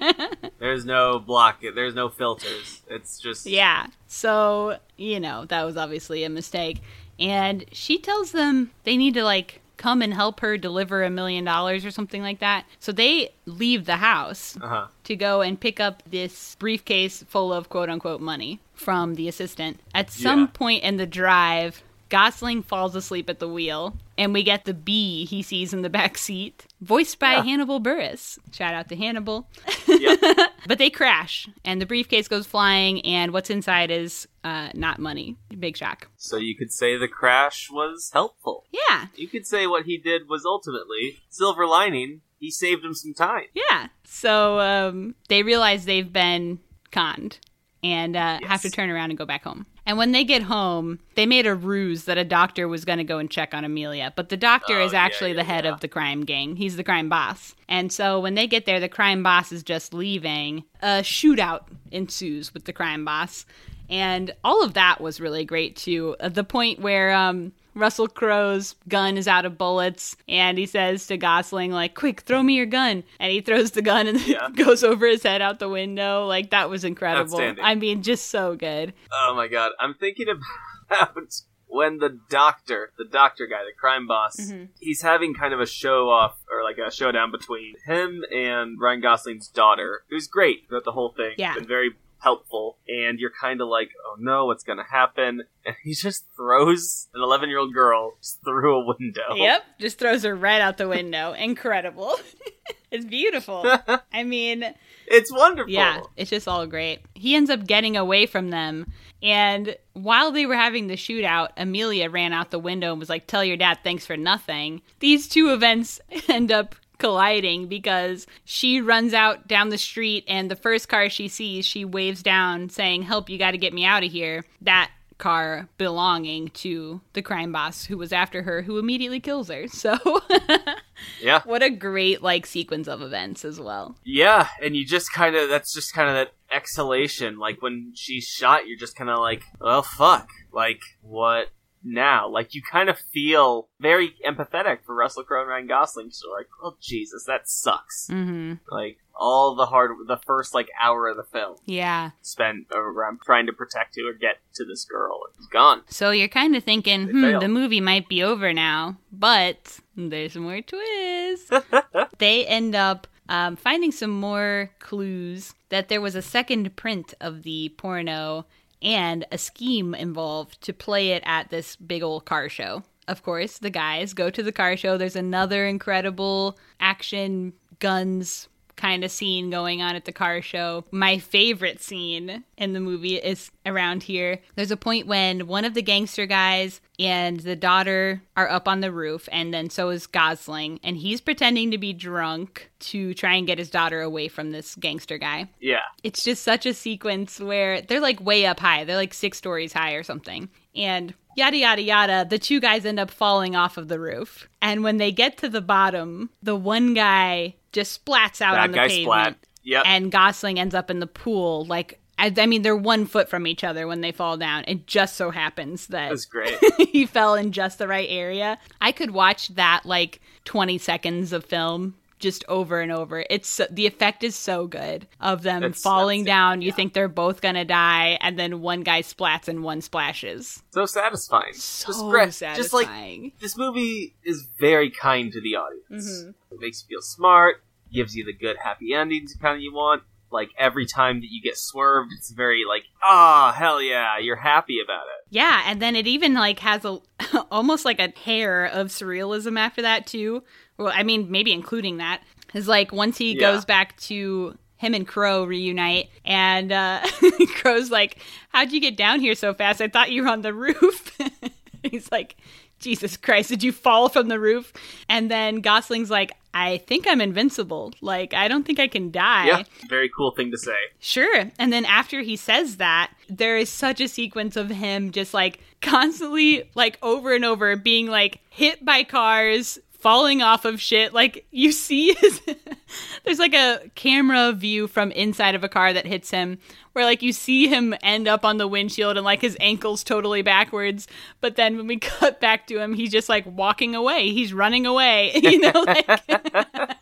There's no block. There's no filters. It's just Yeah. So, you know, that was obviously a mistake. And she tells them they need to, like, come and help her deliver a million dollars or something like that. So they leave the house Uh-huh. to go and pick up this briefcase full of quote unquote money from the assistant. At some Yeah. point in the drive, Gosling falls asleep at the wheel, and we get the bee he sees in the back seat, voiced by Yeah. Hannibal Buress. Shout out to Hannibal. [laughs] But they crash, and the briefcase goes flying, and what's inside is uh, not money. Big shock. so you could say the crash was helpful. Yeah, You could say what he did was ultimately silver lining. He saved him some time. yeah. So um, they realize they've been conned and uh, have to turn around and go back home. And when they get home, they made a ruse that a doctor was going to go and check on Amelia. But the doctor Oh, is actually yeah, the head yeah. of the crime gang. He's the crime boss. And so when they get there, the crime boss is just leaving. A shootout ensues with the crime boss. And all of that was really great too. The point where um, Russell Crowe's gun is out of bullets, and he says to Gosling, like, quick, throw me your gun. And he throws the gun and [laughs] Yeah. goes over his head out the window. Like, that was incredible. I mean, just so good. Oh my god, I'm thinking [laughs] about when the doctor, the doctor guy, the crime boss, Mm-hmm. he's having kind of a show off or like a showdown between him and Ryan Gosling's daughter, who's great throughout the whole thing. Yeah. Been very helpful, and you're kind of like, oh no, what's gonna happen? And he just throws an 11 year old girl through a window. Yep, just throws her right out the window. Incredible. [laughs] it's beautiful. [laughs] I mean, It's wonderful. Yeah, it's just all great. He ends up getting away from them. And while they were having the shootout, Amelia ran out the window and was like, Tell your dad thanks for nothing. These two events [laughs] end up colliding because she runs out down the street and the first car she sees, she waves down saying, Help, you got to get me out of here. That car belonging to the crime boss who was after her, who immediately kills her. So, [laughs] Yeah. what a great like sequence of events as well. Yeah, and you just kind of that's just kind of that exhalation. Like when she's shot, you're just kind of like, well, fuck. Like what now? Like you kind of feel very empathetic for Russell Crowe and Ryan Gosling. So like, oh Jesus, that sucks. Mm-hmm. Like all the hard, the first like hour of the film Yeah. spent around trying to protect who or get to this girl. It's gone. So you're kind of thinking, hmm, the movie might be over now, but there's more twists. [laughs] they end up um, finding some more clues that there was a second print of the porno and a scheme involved to play it at this big old car show. Of course, the guys go to the car show. There's another incredible action guns kind of scene going on at the car show. My favorite scene in the movie is around here. There's a point when one of the gangster guys and the daughter are up on the roof, and then so is Gosling, and he's pretending to be drunk to try and get his daughter away from this gangster guy. Yeah. It's just such a sequence where they're like way up high. They're like six stories high or something. And yada yada yada, the two guys end up falling off of the roof. And when they get to the bottom, the one guy just splats out That on the guy pavement. splat. Yep. And Gosling ends up in the pool. Like, I, I mean, they're one foot from each other when they fall down. It just so happens that That's great. [laughs] he fell in just the right area. I could watch that like 20 seconds of film just over and over. It's so, the effect is so good of them falling down. You think they're both gonna die, and then one guy splats and one splashes. so satisfying. So just great. satisfying. Just like this movie is very kind to the audience. Mhm. It makes you feel smart, gives you the good happy endings kind of you want. Like every time that you get swerved, it's very like, ah, hell yeah, you're happy about it. Yeah, and then it even like has a [laughs] almost like a hair of surrealism after that too. Well, I mean, maybe including that is like once he Yeah. goes back to him and Crowe reunite, and uh, [laughs] Crowe's like, "How'd you get down here so fast? I thought you were on the roof." [laughs] He's like, "Jesus Christ, did you fall from the roof?" And then Gosling's like, "I think I'm invincible. Like, I don't think I can die." Yeah, very cool thing to say. Sure. And then after he says that, there is such a sequence of him just like constantly, like over and over, being like hit by cars, falling off of shit. Like you see his. [laughs] There's like a camera view from inside of a car that hits him where like you see him end up on the windshield and like his ankles totally backwards but then when we [laughs] cut back to him he's just like walking away he's running away [laughs] you know like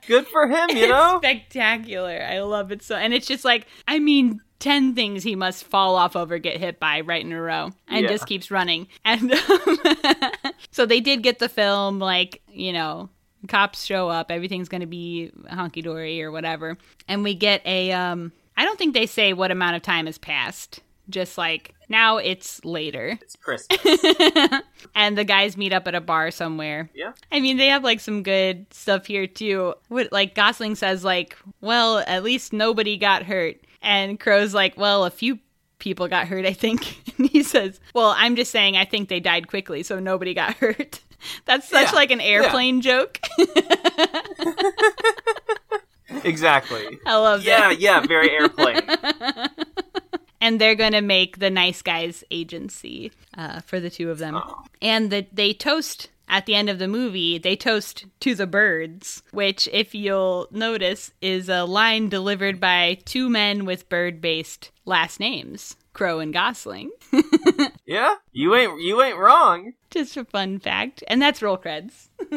Good for him, you know? spectacular. I love it so. And it's just like, I mean, 10 things he must fall off over, get hit by right in a row and Yeah. just keeps running. [laughs] And um, [laughs] so they did get the film, like, you know, cops show up, everything's going to be honky dory or whatever. And we get a, um, I don't think they say what amount of time has passed. Just like now it's later. It's Christmas. [laughs] and the guys meet up at a bar somewhere. Yeah. I mean, they have like some good stuff here too. What like Gosling says like, "Well, at least nobody got hurt." And Crowe's like, "Well, a few people got hurt, I think." [laughs] And he says, "Well, I'm just saying I think they died quickly, so nobody got [laughs] hurt." That's such Yeah, like an airplane joke. [laughs] exactly. I love Yeah, that. yeah, very airplane. and they're going to make the nice guys agency uh, for the two of them. And the, they toast at the end of the movie, they toast to the birds, which, if you'll notice, is a line delivered by two men with bird based last names. Crowe and Gosling. [laughs] Yeah, you ain't you ain't wrong. Just a fun fact. And that's roll creds. [laughs]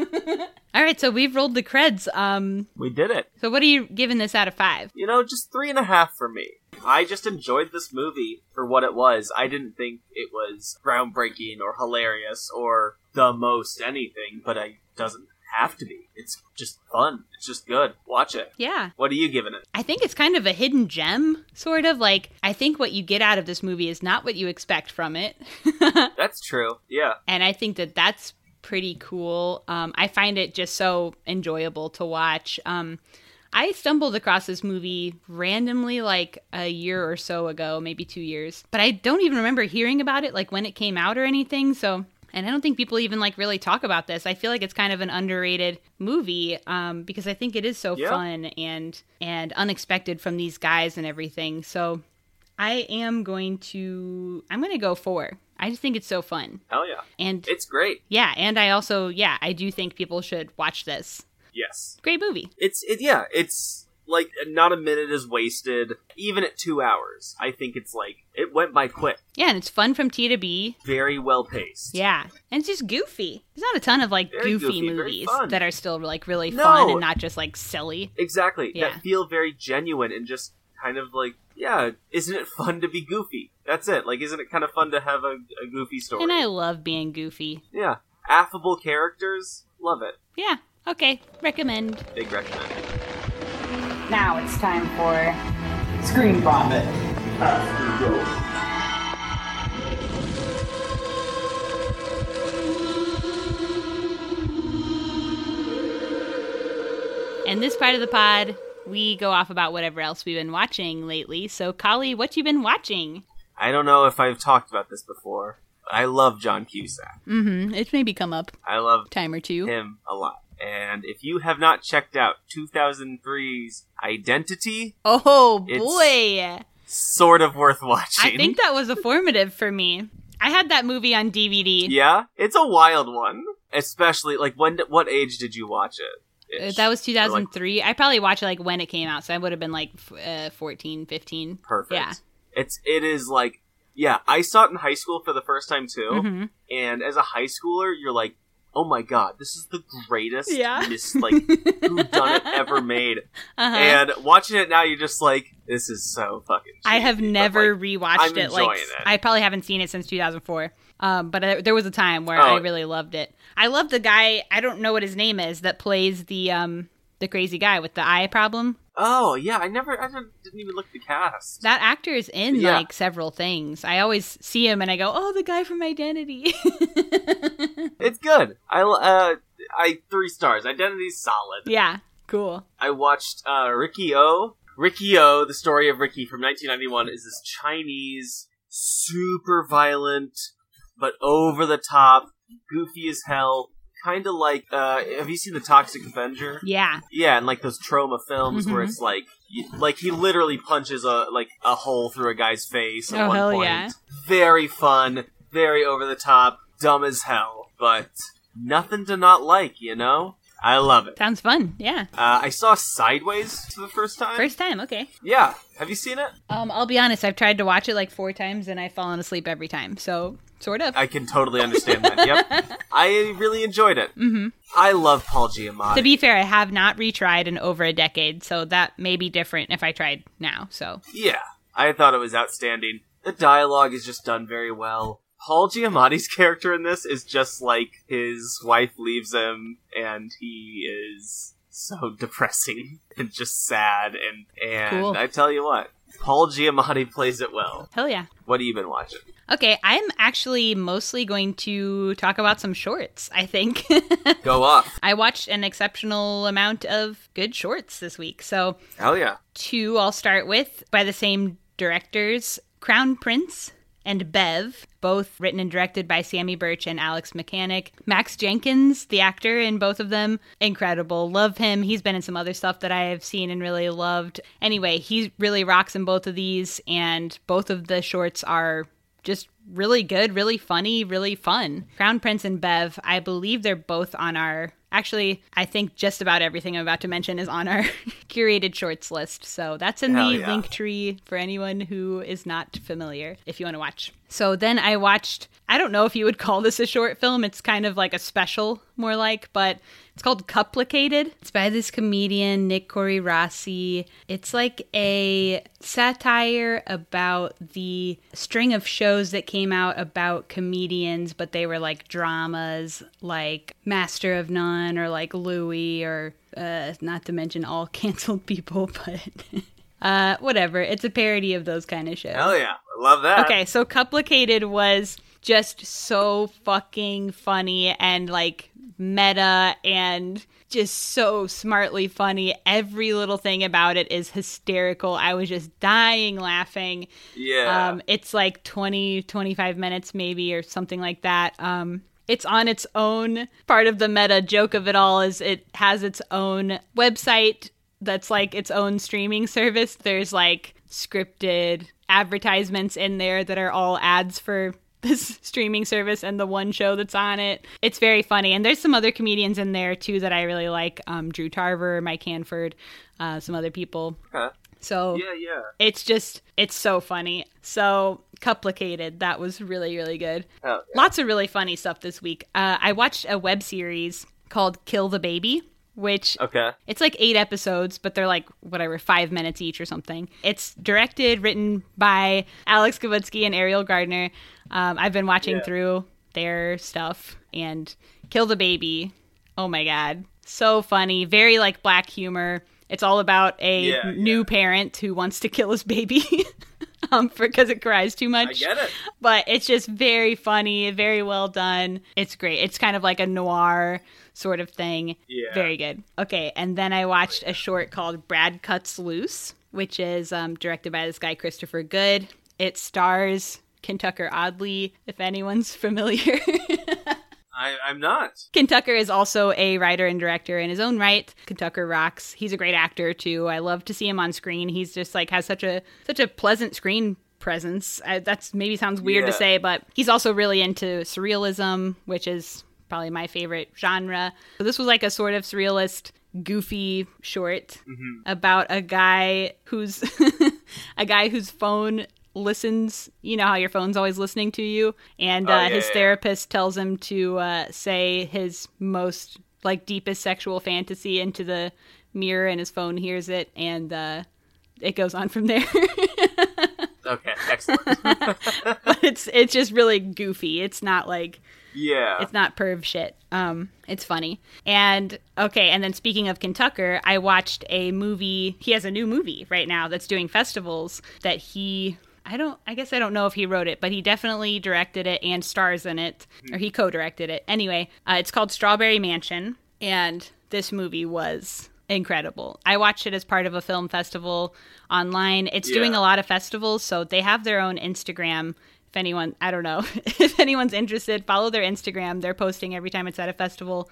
All right, so we've rolled the creds. Um, We did it. so what are you giving this out of five? You know, just three and a half for me. I just enjoyed this movie for what it was. I didn't think it was groundbreaking or hilarious or the most anything, but it doesn't have to be. It's just fun. It's just good. Watch it. Yeah. What are you giving it? I think it's kind of a hidden gem, sort of. Like, I think what you get out of this movie is not what you expect from it. [laughs] That's true. Yeah. and I think that that's pretty cool. Um, I find it just so enjoyable to watch. Um, I stumbled across this movie randomly like a year or so ago, maybe two years, but I don't even remember hearing about it like when it came out or anything. So, and I don't think people even like really talk about this. I feel like it's kind of an underrated movie um, because I think it is so Yeah. fun and and unexpected from these guys and everything. So, I am going to I'm going to go four. I just think it's so fun. Hell yeah. And It's great. yeah, and I also yeah, I do think people should watch this. Yes. Great movie. It's it yeah, it's like not a minute is wasted even at 2 hours. I think it's like it went by quick. Yeah, and it's fun from T to B. Very well paced. Yeah, and it's just goofy. There's not a ton of like Very goofy, goofy, movies that are still like really No. fun and not just like silly. Exactly. Yeah. That feel very genuine and just kind of like, yeah, isn't it fun to be goofy? That's it. Like, isn't it kind of fun to have a, a goofy story? And I love being goofy. yeah. Affable characters, love it. Yeah. Okay. Recommend. Big recommend. Now it's time for Screen Vomit. And this part of the pod, we go off about whatever else we've been watching lately. So, Kali, what you been watching? I don't know if I've talked about this before, but I love John Cusack. Mm-hmm. It maybe come up I love time or two. him a lot. And if you have not checked out 2003's Identity, Oh boy, sort of worth watching. I think that was a formative for me. I had that movie on DVD. yeah, it's a wild one. Especially like when? What age did you watch it? Uh, Ish. That was Or, like, 2003. I probably watched it like when it came out, so I would have been like uh, 14, 15. perfect. Yeah. It's it is like yeah. I saw it in high school for the first time too, Mhm. and as a high schooler, you're like, oh my god, this is the greatest Yeah. mis- like who done it [laughs] ever made. Uh-huh. And watching it now, you're just like, this is so fucking. I have cheesy, but, never like, rewatched I'm it. Like it. I probably haven't seen it since 2004. Um, but I, there was a time where Oh. I really loved it. I love the guy. I don't know what his name is that plays the um the crazy guy with the eye problem. Oh yeah, I never, I didn't, didn't even look at the cast. That actor is in Yeah. like several things. I always see him and I go, "Oh, the guy from Identity." [laughs] It's good. I uh, I three stars. Identity's solid. yeah, cool. I watched uh, Riki-Oh. Ricky O, the story of Ricky from 1991, is this Chinese, super violent, but over the top, goofy as hell, kind of like. Uh, have you seen the Toxic Avenger? Yeah. Yeah, and like those trauma films where Mhm. it's like, like he literally punches a like a hole through a guy's face at Oh, one hell point. yeah. Very fun, very over the top, dumb as hell, but nothing to not like. You know, I love it. Sounds fun. Yeah. Uh, I saw Sideways for the first time. First time. Okay. Yeah, have you seen it? Um, I'll be honest. I've tried to watch it like four times and I've fallen asleep every time. So sort of. I can totally understand that. Yep, [laughs] I really enjoyed it. Mm-hmm. I love Paul Giamatti. To be fair, I have not retried in over a decade, so that may be different if I tried now. So Yeah, I thought it was outstanding. The dialogue is just done very well. Paul Giamatti's [laughs] character in this is just like his wife leaves him and he is so [laughs] depressing and just sad and and Cool. I tell you what, Paul Giamatti plays it well. hell yeah. What have you been watching? Okay, I'm actually mostly going to talk about some shorts. I think [laughs] Go off. I watched an exceptional amount of good shorts this week. So Hell yeah. two I'll start with by the same directors Crown Prince and Bev, both written and directed by Sammy Birch and Alex Mechanic. Max Jenkins, the actor in both of them, incredible. Love him. He's been in some other stuff that I have seen and really loved. Anyway, he really rocks in both of these, and both of the shorts are just really good, really funny, really fun. Crown Prince and Bev, I believe they're both on our. Actually, I think just about everything I'm about to mention is on our [laughs] curated shorts list. So that's in Hell the yeah. link tree for anyone who is not familiar if you want to watch. So then I watched, I don't know if you would call this a short film. It's kind of like a special, more like, but it's called Cuplicated. It's by this comedian, Nick Corirossi. It's like a satire about the string of shows that came out about comedians, but they were like dramas, like Master of None or like Louie or uh, not to mention all [laughs] canceled people, but [laughs] uh, whatever. It's a parody of those kind of shows. Hell yeah. I love that. Okay, so Cuplicated was just so fucking funny and like meta and just so smartly funny. Every little thing about it is hysterical. I was just dying laughing. Yeah. Um, it's like 20, 25 minutes maybe or something like that. Um, it's on its own. Part of the meta joke of it all is it has its own website that's like its own streaming service. There's like scripted advertisements in there that are all ads for this [laughs] streaming service and the one show that's on it. It's very funny. And there's some other comedians in there too that I really like. Um, Drew Tarver, Mike Hanford, uh, some other people. So Yeah, yeah. it's just it's so funny. So Cuplicated. That was really really good. Hell Lots of really funny stuff this week. Uh, I watched a web series called Kill the Baby, which Okay. it's like eight episodes, but they're like whatever five minutes each or something. It's directed, written by Alex Kavutsky and Ariel Gardner. Um, I've been watching Yeah. through their stuff and Kill the Baby. Oh my god, so funny, very like black humor. It's all about a Yeah, new parent who wants to kill his baby [laughs] um, because it cries too much. I get it. But it's just very funny, very well done. It's great. It's kind of like a noir sort of thing. Yeah. Very good. Okay, and then I watched a short called Brad Cuts Loose, which is um, directed by this guy, Christopher Good. It stars Kentucker Audley, if anyone's [laughs] familiar. I, I'm not. Kentucker is also a writer and director in his own right. Kentucker rocks. He's a great actor too. I love to see him on screen. He's just like has such a such a pleasant screen presence. I, that's maybe sounds weird to say, but he's also really into surrealism, which is probably my favorite genre. So this was like a sort of surrealist goofy short about a guy who's [laughs] a guy whose phone listens you know how your phone's always listening to you and Oh, uh, yeah, his yeah. therapist tells him to uh, say his most like deepest sexual fantasy into the mirror and his phone hears it and uh, it goes on from there [laughs] Okay, excellent. [laughs] but it's it's just really goofy it's not like yeah. it's not perv shit. Um, it's funny. And okay, and then speaking of Kentucker, I watched a movie. He has a new movie right now that's doing festivals that he. I don't. I guess I don't know if he wrote it, but he definitely directed it and stars in it, or he co-directed it. Anyway, uh, it's called Strawberry Mansion, and this movie was incredible. I watched it as part of a film festival online. It's doing a lot of festivals, so they have their own Instagram. If anyone, I don't know, [laughs] if anyone's interested, follow their Instagram. They're posting every time it's at a festival.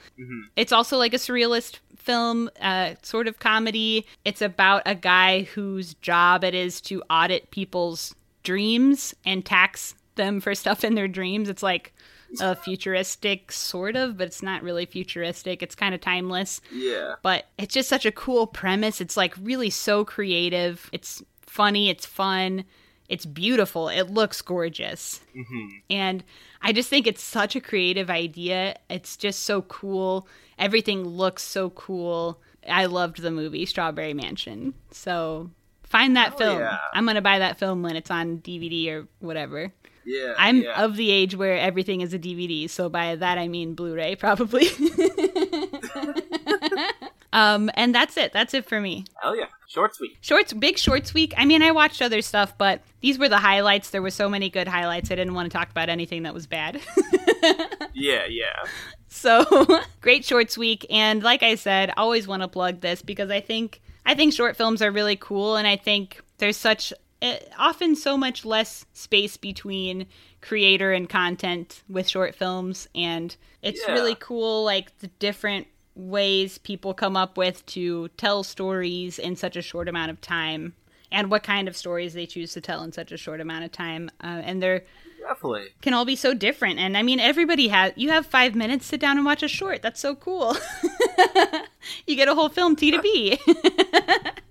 It's also like a surrealist film, uh, sort of comedy. It's about a guy whose job it is to audit people's dreams and tax them for [laughs] stuff in their dreams. It's like a futuristic sort of, but it's not really futuristic. It's kind of timeless Yeah. but it's just such a cool premise. It's like really so creative. It's funny, it's fun, it's beautiful, it looks gorgeous. And I just think it's such a creative idea. It's just so cool. Everything looks so cool. I loved the movie Strawberry Mansion. So find that Hell film. yeah. I'm going to buy that film when it's on DVD or whatever. Yeah. I'm yeah. of the age where everything is a DVD, so by that I mean Blu-ray probably. [laughs] [laughs] um and that's it. That's it for me. Hell yeah. Short week. Shorts big shorts week. I mean, I watched other stuff, but these were the highlights. There were so many good highlights. I didn't want to talk about anything that was bad. [laughs] Yeah, yeah. So [laughs] great shorts week, and like I said, always want to plug this because I think I think short films are really cool, and I think there's such eh, often so much less space between creator and content with short films, and it's Yeah. really cool like the different ways people come up with to tell stories in such a short amount of time. And what kind of stories they choose to tell in such a short amount of time, uh, and they're Definitely. can all be so different. And I mean, everybody has, you have five minutes, sit down and watch a short. That's so cool. [laughs] you get a whole film T to B.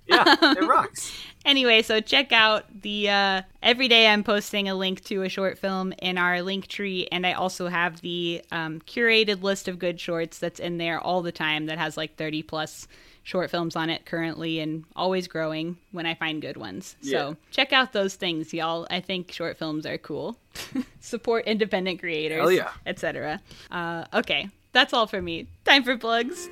Yeah, it rocks. [laughs] anyway, so check out the, uh, every day I'm posting a link to a short film in our link tree. And I also have the um, curated list of good shorts that's in there all the time that has like 30 plus short films on it currently and always growing when I find good ones. Yeah. So check out those things, y'all. I think short films are cool. [laughs] Support independent creators, yeah. etc. Uh, okay, that's all for me. Time for plugs.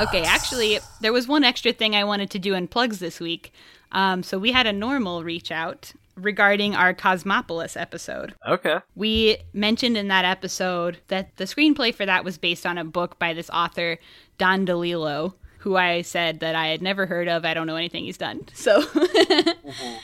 Okay, actually, there was one extra thing I wanted to do in plugs this week. Um, so we had a normal reach out regarding our Cosmopolis episode. Okay. We mentioned in that episode that the screenplay for that was based on a book by this author, Don DeLillo, who I said that I had never heard of. I don't know anything he's done. [laughs] So,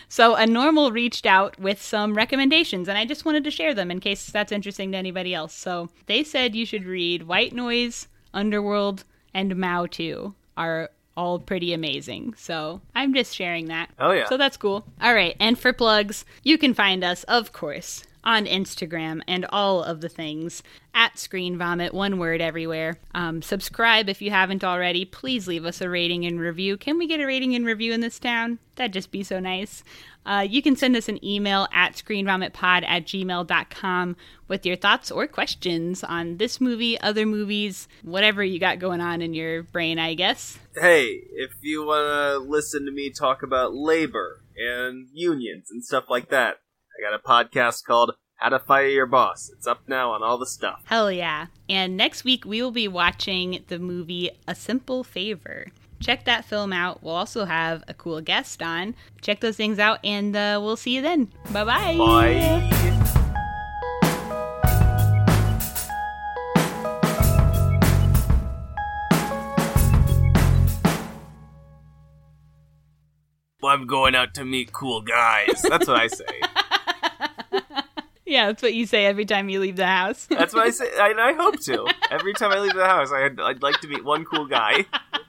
so a normal reached out with some recommendations, and I just wanted to share them in case that's interesting to anybody else. So they said you should read White Noise, Underworld, and Mao II are all pretty amazing. So I'm just sharing that. Oh, yeah. So that's cool. All right. And for plugs, you can find us, of course, on Instagram and all of the things at Screen Vomit, one word everywhere. Um, subscribe if you haven't already. Please leave us a rating and review. Can we get a rating and review in this town? That'd just be so nice. Uh, you can send us an email at screenvomitpod at gmail.com with your thoughts or questions on this movie, other movies, whatever you got going on in your brain, I guess. Hey, if you want to listen to me talk about labor and unions and stuff like that, I got a podcast called How to Fire Your Boss. It's up now on all the stuff. Hell yeah. And next week we will be watching the movie A Simple Favor. Check that film out. We'll also have a cool guest on. Check those things out, and uh, we'll see you then. Bye-bye. Bye. I'm going out to meet cool guys. That's what I say. [laughs] Yeah, that's what you say every time you leave the house. That's what I say. I, I hope to. Every time I leave the house, I'd, I'd like to meet one cool guy. [laughs]